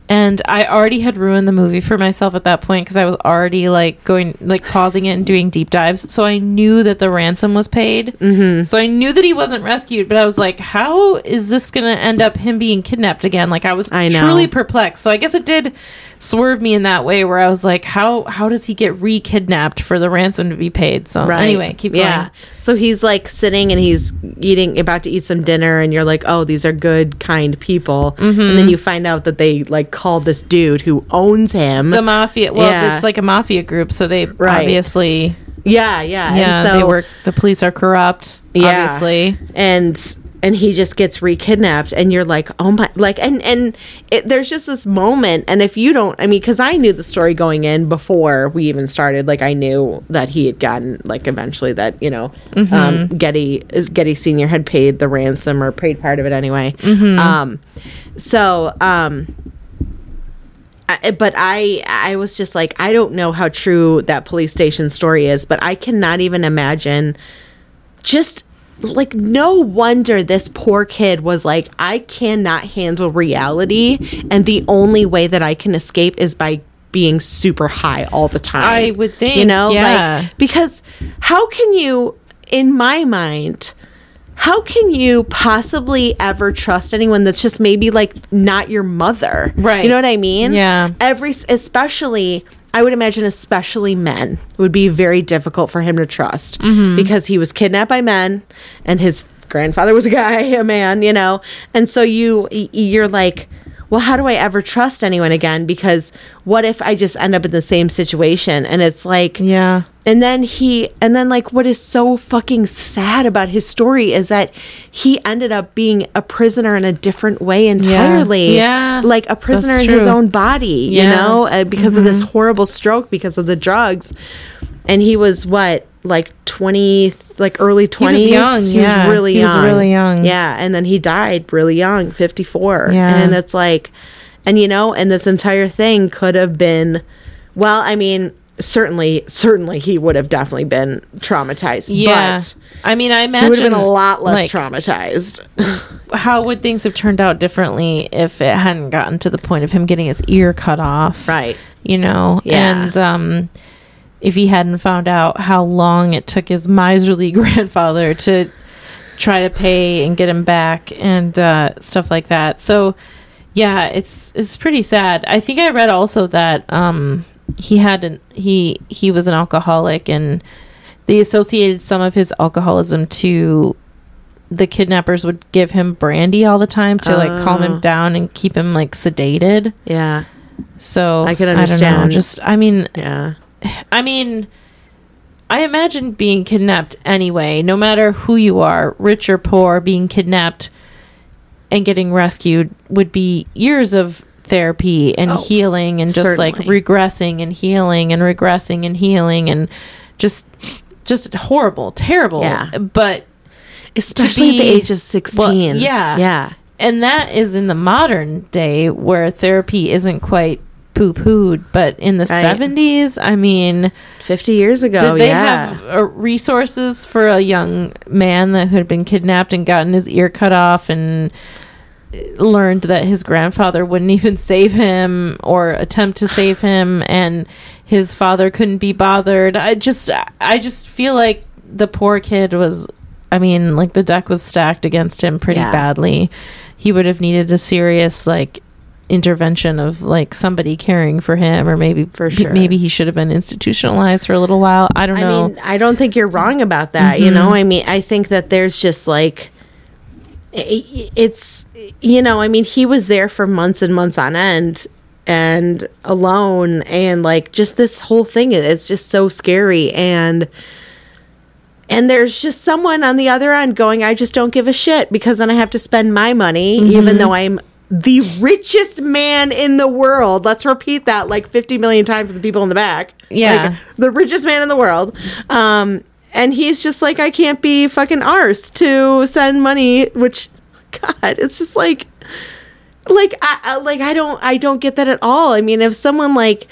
And I already had ruined the movie for myself at that point because I was already like going, like pausing it and doing deep dives. So I knew that the ransom was paid. Mm-hmm. So I knew that he wasn't rescued, but I was like, how is this going to end up him being kidnapped again? Like I was I truly perplexed. So I guess it did swerve me in that way where I was like, how how does he get re-kidnapped for the ransom to be paid? So Right. anyway, keep going. Yeah. So he's like sitting and he's eating, about to eat some dinner, and you're like, oh, these are good, kind people. Mm-hmm. And then you find out that they like called this dude who owns him. The mafia. Well, Yeah. it's like a mafia group, so they Right. obviously, yeah, yeah. yeah, and so they work. The police are corrupt. Yeah. Obviously, and and he just gets re-kidnapped and you're like oh my like and and it, there's just this moment and if you don't i mean because i knew the story going in before we even started like i knew that he had gotten like eventually that you know um, getty getty senior had paid the ransom or paid part of it anyway. Um so um I, but I I was just like I don't know how true that police station story is, but I cannot even imagine just like no wonder this poor kid was like I cannot handle reality and the only way that I can escape is by being super high all the time. I would think, You know, yeah. like because how can you in my mind how can you possibly ever trust anyone that's just maybe like not your mother? Right. You know what I mean? Yeah. Every especially I would imagine especially men would be very difficult for him to trust Mm-hmm. because he was kidnapped by men and his grandfather was a guy, a man, you know. And so you you're like, well, how do I ever trust anyone again because what if I just end up in the same situation and it's like yeah. And then he, and then like what is so fucking sad about his story is that he ended up being a prisoner in a different way entirely. Yeah. Like a prisoner in his own body, you Yeah. Mm-hmm. know, uh, because of this horrible stroke because of the drugs. And he was what, like 20, like early 20s? young, He yeah. was really He young. was really young. Yeah. And then he died really young, 54. Yeah. And it's like, and you know, and this entire thing could have been, well, I mean, certainly, certainly he would have definitely been traumatized. Yeah. But I mean, I imagine he would have been a lot less like, traumatized. How would things have turned out differently if it hadn't gotten to the point of him getting his ear cut off? right. You know, Yeah. and um, if he hadn't found out how long it took his miserly grandfather to try to pay and get him back and uh, stuff like that. So, yeah, it's it's pretty sad. I think I read also that um, he had an he he was an alcoholic and they associated some of his alcoholism to the kidnappers would give him brandy all the time to like calm him Oh. down and keep him like sedated. Yeah. So I can don't know, understand. just I mean, Yeah. I mean, I imagine being kidnapped anyway, no matter who you are, rich or poor, being kidnapped and getting rescued would be years of therapy and Oh, healing and just like regressing and healing and regressing and healing and just just horrible, terrible. Yeah. But Especially at the age of 16. Well, yeah. Yeah. and that is in the modern day where therapy isn't quite poo pooed, but in the Right. 70s, I mean, 50 years ago. did they yeah. have uh, resources for a young man that had been kidnapped and gotten his ear cut off and learned that his grandfather wouldn't even save him or attempt to save him and his father couldn't be bothered i just i just feel like the poor kid was i mean like the deck was stacked against him pretty Yeah. badly he would have needed a serious like intervention of like somebody caring for him or maybe For sure. maybe he should have been institutionalized for a little while i don't I know mean, I don't think you're wrong about that. Mm-hmm. You know, I mean, I think that there's just like, it's, you know, I mean, he was there for months and months on end and alone. And like, just this whole thing, it's just so scary. And, and there's just someone on the other end going, I just don't give a shit because then I have to spend my money, Mm-hmm. even though I'm the richest man in the world. Let's repeat that like 50 million times for the people in the back. Yeah. Like, the richest man in the world. Um, and he's just like, I can't be fucking arse to send money, which, God, it's just like, like I, I like I don't I don't get that at all. I mean, if someone like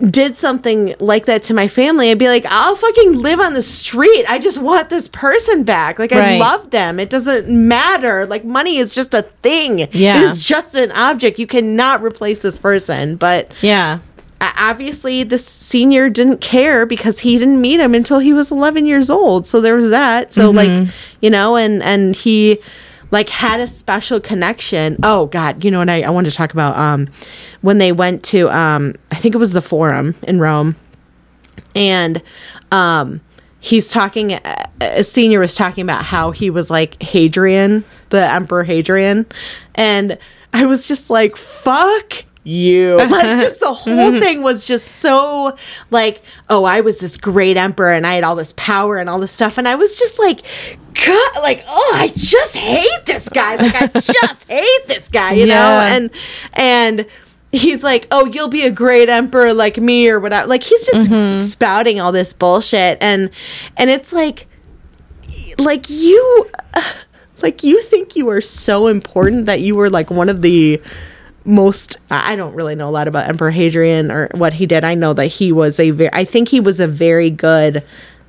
did something like that to my family, I'd be like, I'll fucking live on the street. I just want this person back. Like I love them. It doesn't matter. Like money is just a thing. Yeah. It's just an object. You cannot replace this person. But yeah obviously this senior didn't care because he didn't meet him until he was 11 years old. So there was that. So like you know and and he like had a special connection. Oh god you know what i, I wanted to talk about um when they went to um i think it was the forum in rome. And um he's talking uh, a senior was talking about how he was like hadrian the emperor hadrian. And i was just like fuck you. Like just the whole thing was just so like oh i was this great emperor and i had all this power and all this stuff. And i was just like god like oh i just hate this guy. Like i just hate this guy you know? And and he's like, "Oh, you'll be a great emperor like me or whatever." Like he's just mm-hmm. spouting all this bullshit. And and it's like like you like you think you are so important that you were like one of the most I don't really know a lot about Emperor Hadrian or what he did. I know that he was a very I think he was a very good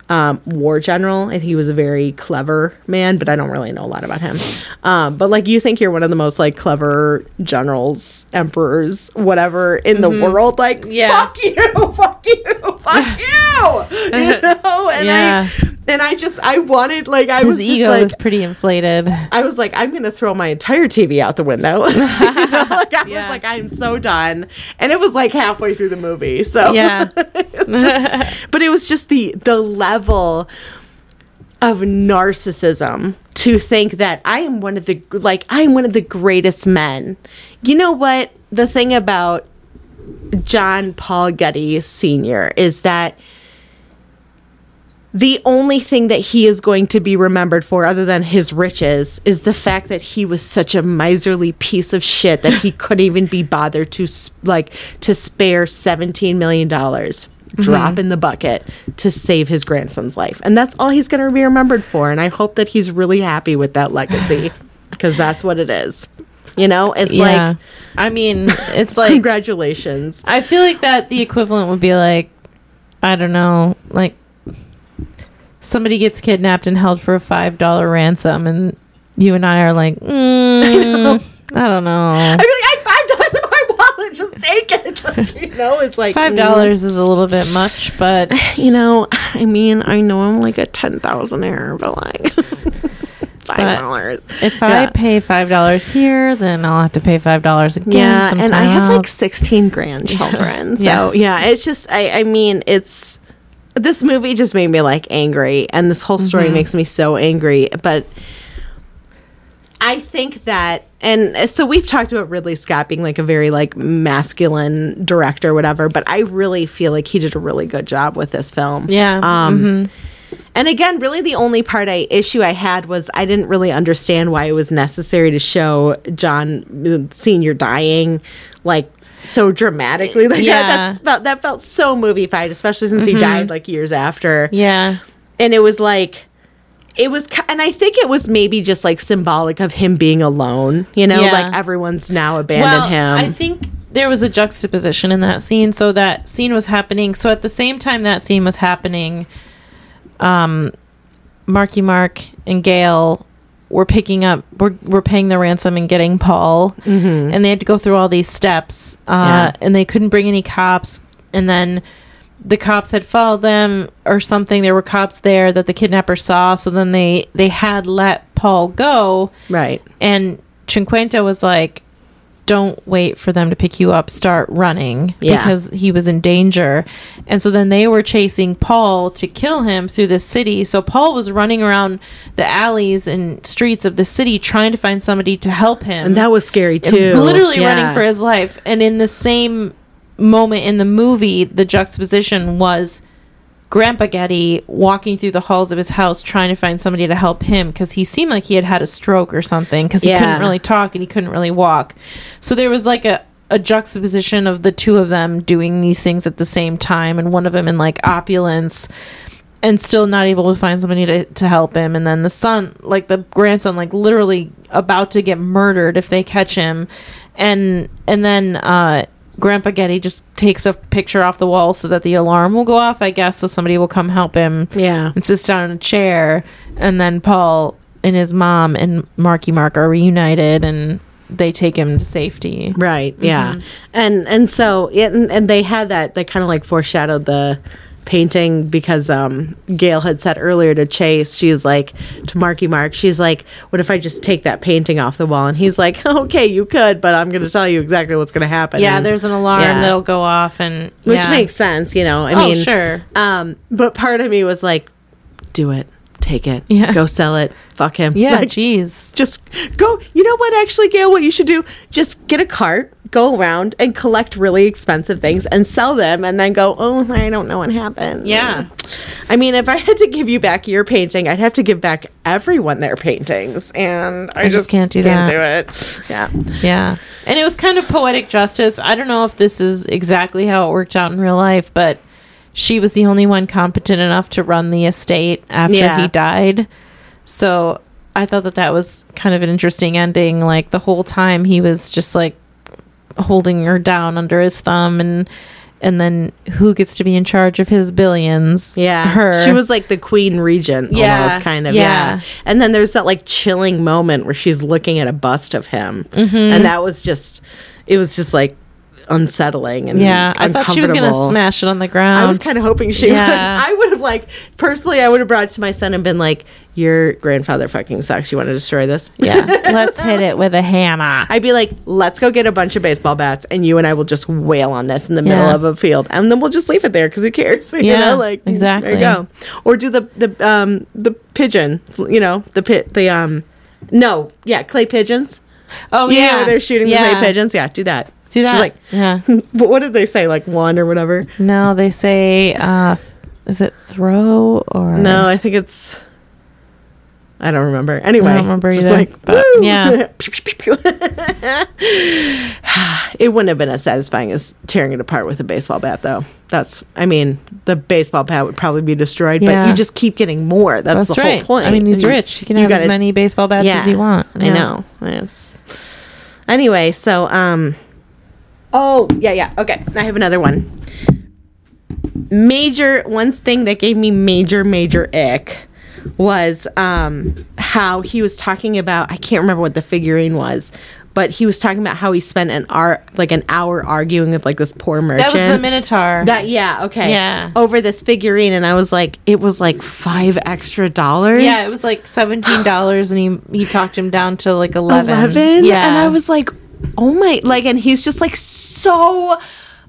um, war general and he was a very clever man, but I don't really know a lot about him. Um, but like you think you're one of the most like clever generals, emperors, whatever in the world. Like Yeah. fuck you, fuck you, fuck you. You know? And Yeah. I and I just I wanted like I his was just ego like was pretty inflated I was like, I'm gonna throw my entire TV out the window. You know, like I Yeah. was like, I'm so done. And it was like halfway through the movie. So yeah just, but it was just the the level of narcissism to think that I am one of the like I am one of the greatest men. You know what? The thing about John Paul Getty Sr. is that the only thing that he is going to be remembered for other than his riches is the fact that he was such a miserly piece of shit that he couldn't even be bothered to like to spare 17 million dollars drop mm-hmm. in the bucket to save his grandson's life. And that's all he's going to be remembered for and i hope that he's really happy with that legacy because that's what it is. You know it's yeah. like i mean it's like congratulations. I feel like that the equivalent would be like, I don't know, like somebody gets kidnapped and held for a five dollar ransom, and you and I are like, mm, I don't know, i mean like, i have five dollars in my wallet just take it you know it's like five mm. dollars is a little bit much, but you know, I mean, I know I'm like a ten thousandaire, but like five dollars. if I pay five dollars here, then I'll have to pay five dollars again. Yeah, and I have like sixteen grandchildren. So Yeah. yeah. it's just I, I mean, it's this movie just made me like angry, and this whole story mm-hmm. makes me so angry. But I think that, and so we've talked about Ridley Scott being like a very like masculine director, whatever. But I really feel like he did a really good job with this film. Yeah. Um, mm-hmm. And again, really the only part I issue I had was I didn't really understand why it was necessary to show John uh, Senior dying like so dramatically. Like Yeah. that, that's felt that felt so movie-fied, especially since he died like years after. Yeah. And it was like it was and I think it was maybe just like symbolic of him being alone, you know, Yeah. like everyone's now abandoned him. I think there was a juxtaposition in that scene. So that scene was happening. So at the same time that scene was happening, um, Marky Mark and Gail were picking up, were, were paying the ransom and getting Paul, Mm-hmm. and they had to go through all these steps, uh, Yeah. and they couldn't bring any cops, and then. The cops had followed them or something. There were cops there that the kidnapper saw. So then they they had let Paul go, right. and Cinquanta was like, don't wait for them to pick you up, start running Yeah. because he was in danger. And so then they were chasing Paul to kill him through the city. So Paul was running around the alleys and streets of the city trying to find somebody to help him. And that was scary too. literally Yeah. running for his life. And in the same moment in the movie, the juxtaposition was Grandpa Getty walking through the halls of his house trying to find somebody to help him because he seemed like he had had a stroke or something because he Yeah. couldn't really talk and he couldn't really walk. So there was like a, a juxtaposition of the two of them doing these things at the same time and one of them in like opulence and still not able to find somebody to, to help him and then the son like the grandson like literally about to get murdered if they catch him and and then uh grandpa getty just takes a picture off the wall so that the alarm will go off i guess so somebody will come help him Yeah. and sits down in a chair and then paul and his mom and marky mark are reunited and they take him to safety Right. Yeah. Mm-hmm. And and so yeah, and, and they had that they kind of like foreshadowed the painting because um Gail had said earlier to Chase, she was like to Marky Mark, she's like, What if I just take that painting off the wall? And he's like, Okay, you could, but I'm gonna tell you exactly what's gonna happen. yeah And- there's an alarm Yeah. that'll go off and which yeah. makes sense, you know. I oh mean sure Um, but part of me was like, Do it. Take it. Yeah. Go sell it. Fuck him. yeah Like, jeez just go you know what actually gail what you should do just get a cart go around and collect really expensive things and sell them and then go oh i don't know what happened Yeah. i mean if i had to give you back your painting i'd have to give back everyone their paintings and i, just can't do can't that. do it yeah Yeah. And it was kind of poetic justice. I don't know if this is exactly how it worked out in real life, but she was the only one competent enough to run the estate after Yeah. he died. So I thought that that was kind of an interesting ending. Like the whole time he was just like holding her down under his thumb and and then who gets to be in charge of his billions? yeah Her. she was like the queen regent Yeah, almost kind of yeah. yeah. and then there's that like chilling moment where she's looking at a bust of him Mm-hmm. and that was just it was just like unsettling and Yeah. I thought she was gonna smash it on the ground. I was kind of hoping she Yeah. would. I would have like personally, I would have brought it to my son and been like, "Your grandfather fucking sucks. You want to destroy this?" Yeah. Let's hit it with a hammer. I'd be like, "Let's go get a bunch of baseball bats, and you and I will just wail on this in the middle Yeah. of a field, and then we'll just leave it there because who cares?" You Yeah, know, like exactly. There you go. Or do the the um the pigeon. You know, the pit the um. No, yeah, clay pigeons. Oh yeah, where they're shooting the clay pigeons. Yeah, do that. Do that. She's like, yeah. but what did they say? Like one or whatever. No, they say, uh, th- is it throw or No, I think it's. I don't remember. Anyway, I don't remember either, Like, but woo! yeah. it wouldn't have been as satisfying as tearing it apart with a baseball bat, though. That's, I mean, the baseball bat would probably be destroyed, but you just keep getting more. That's, That's the right. whole point. I mean, he's And rich. You can have as gotta- many baseball bats as you want. I know. Yes. Anyway, so um Oh, yeah, yeah. Okay. I have another one. Major one thing that gave me major major ick was um how he was talking about I can't remember what the figurine was, but he was talking about how he spent an hour like an hour arguing with like this poor merchant. That was the Minotaur. That yeah, okay. Yeah. Over this figurine and I was like it was like 5 extra dollars. yeah, it was like seventeen dollars, and he he talked him down to like eleven. 11 Yeah, and i was like oh my like and he's just like so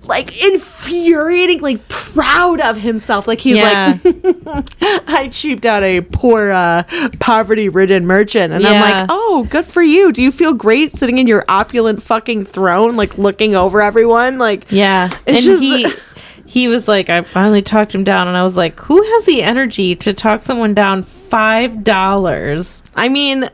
like infuriating like proud of himself like he's Yeah. like i cheaped out a poor uh poverty ridden merchant and i'm like oh good for you do you feel great sitting in your opulent fucking throne like looking over everyone like yeah, and just- he. He was like, I finally talked him down, and I was like, "Who has the energy to talk someone down five dollars?" I mean,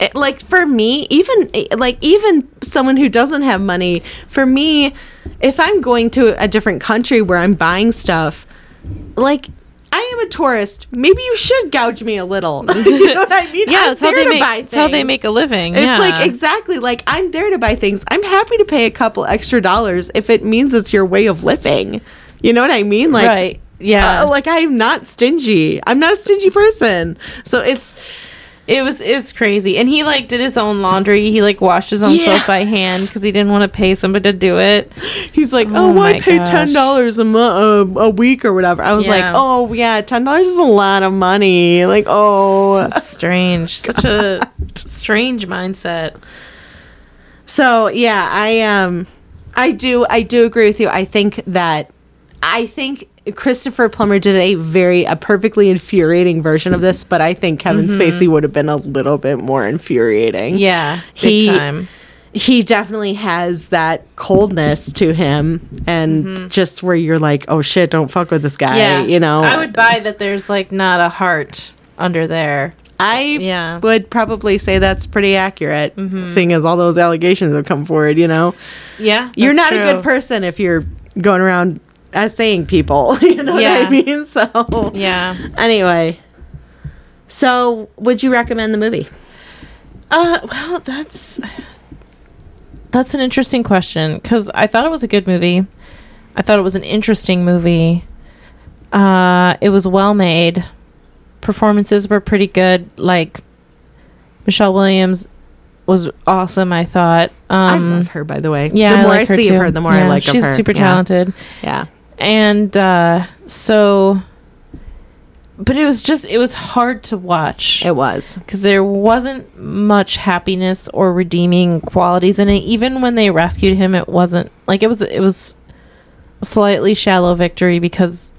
it, like for me, even like even someone who doesn't have money, for me, if I'm going to a different country where I'm buying stuff, like I am a tourist, maybe you should gouge me a little. you know what I mean? Yeah, that's how they make. That's how they make a living. It's yeah. like exactly like I'm there to buy things. I'm happy to pay a couple extra dollars if it means it's your way of living. You know what I mean? Like right. Yeah. uh, like I'm not stingy. I'm not a stingy person. So it's It was is crazy, and he like did his own laundry. He like washed his own clothes by hand because he didn't want to pay somebody to do it. He's like, Oh oh, I pay ten dollars a month, uh, a week or whatever. I was Yeah. like, oh yeah, ten dollars is a lot of money. Like, oh, So strange, such a strange mindset. So yeah, I um, I do I do agree with you. I think that I think Christopher Plummer did a very a perfectly infuriating version of this, but I think Kevin mm-hmm. Spacey would have been a little bit more infuriating. Yeah, He- time. he definitely has that coldness to him and mm-hmm. just where you're like oh shit don't fuck with this guy Yeah, you know I would buy that. There's like not a heart under there. I Yeah. would probably say that's pretty accurate mm-hmm. seeing as all those allegations have come forward you know Yeah, you're not that's a good person if you're going around saying people you know what Yeah. i mean so Yeah. anyway so would you recommend the movie Uh, well, that's that's an interesting question because I thought it was a good movie. I thought it was an interesting movie. Uh, it was well made. Performances were pretty good. Like Michelle Williams was awesome. I thought. i Um, love her by the way yeah, the more i, like her see too. of her the more i Yeah, like she's her super Yeah. talented. yeah and uh, so but it was just it was hard to watch it was because there wasn't much happiness or redeeming qualities in it even when they rescued him it wasn't like it was it was a slightly shallow victory because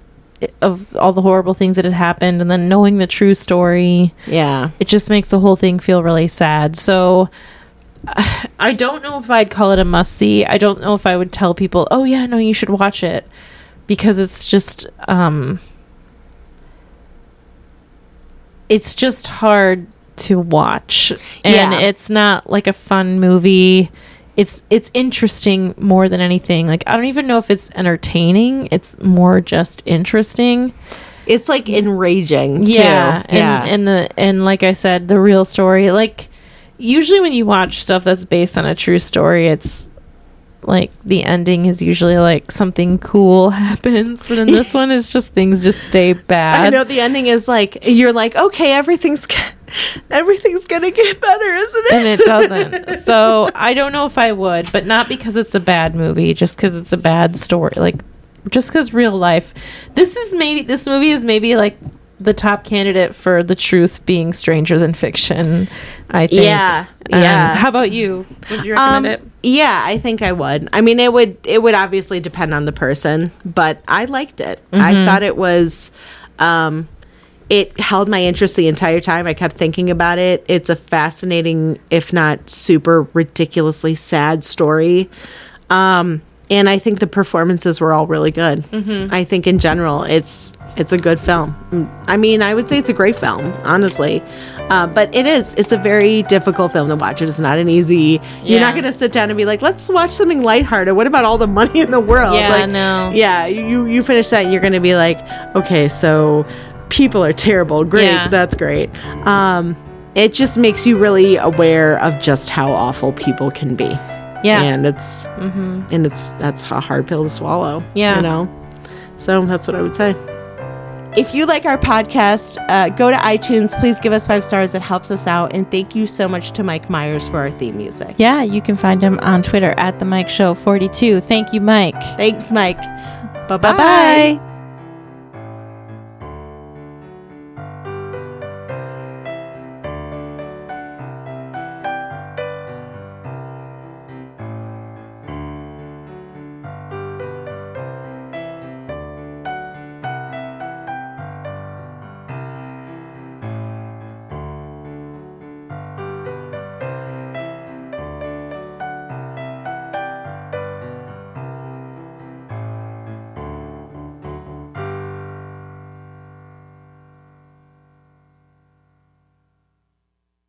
of all the horrible things that had happened and then knowing the true story yeah it just makes the whole thing feel really sad. So I don't know if I'd call it a must see. I don't know if I would tell people, "Oh yeah, no, you should watch it." Because it's just um it's just hard to watch. And Yeah. it's not like a fun movie. It's it's interesting more than anything. Like I don't even know if it's entertaining. It's more just interesting. It's like enraging. Yeah, too. and yeah. and the and like I said, the real story. Like usually when you watch stuff that's based on a true story, it's like the ending is usually like something cool happens, but in this one, it's just things just stay bad. I know the ending is like you're like okay, everything's everything's gonna get better, isn't it? and it doesn't. So I don't know if I would, but not because it's a bad movie, just because it's a bad story. Like just because real life. This is maybe this movie is maybe like the top candidate for the truth being stranger than fiction. I think. Yeah, Um, yeah. how about you? Would you recommend Um, it? yeah, I think I would. I mean, it would it would obviously depend on the person, but I liked it. Mm-hmm. I thought it was um it held my interest the entire time. I kept thinking about it. It's a fascinating, if not super ridiculously sad story. Um and I think the performances were all really good. Mm-hmm. I think in general, it's it's a good film. I mean, I would say it's a great film, honestly. Uh, but it is. It's a very difficult film to watch. It is not an easy. You're not going to sit down and be like, "Let's watch something lighthearted." What about all the money in the world? Yeah, like, no. Yeah, you you finish that, and you're going to be like, "Okay, so people are terrible. Great, Yeah. that's great." Um, it just makes you really aware of just how awful people can be. Yeah. and it's and it's that's a hard pill to swallow. Yeah. you know. So that's what I would say. If you like our podcast, uh, go to iTunes. Please give us five stars. It helps us out. And thank you so much to Mike Myers for our theme music. Yeah, you can find him on Twitter at the Mike Show 42. Thank you, Mike. Thanks, Mike. Bye Bye bye.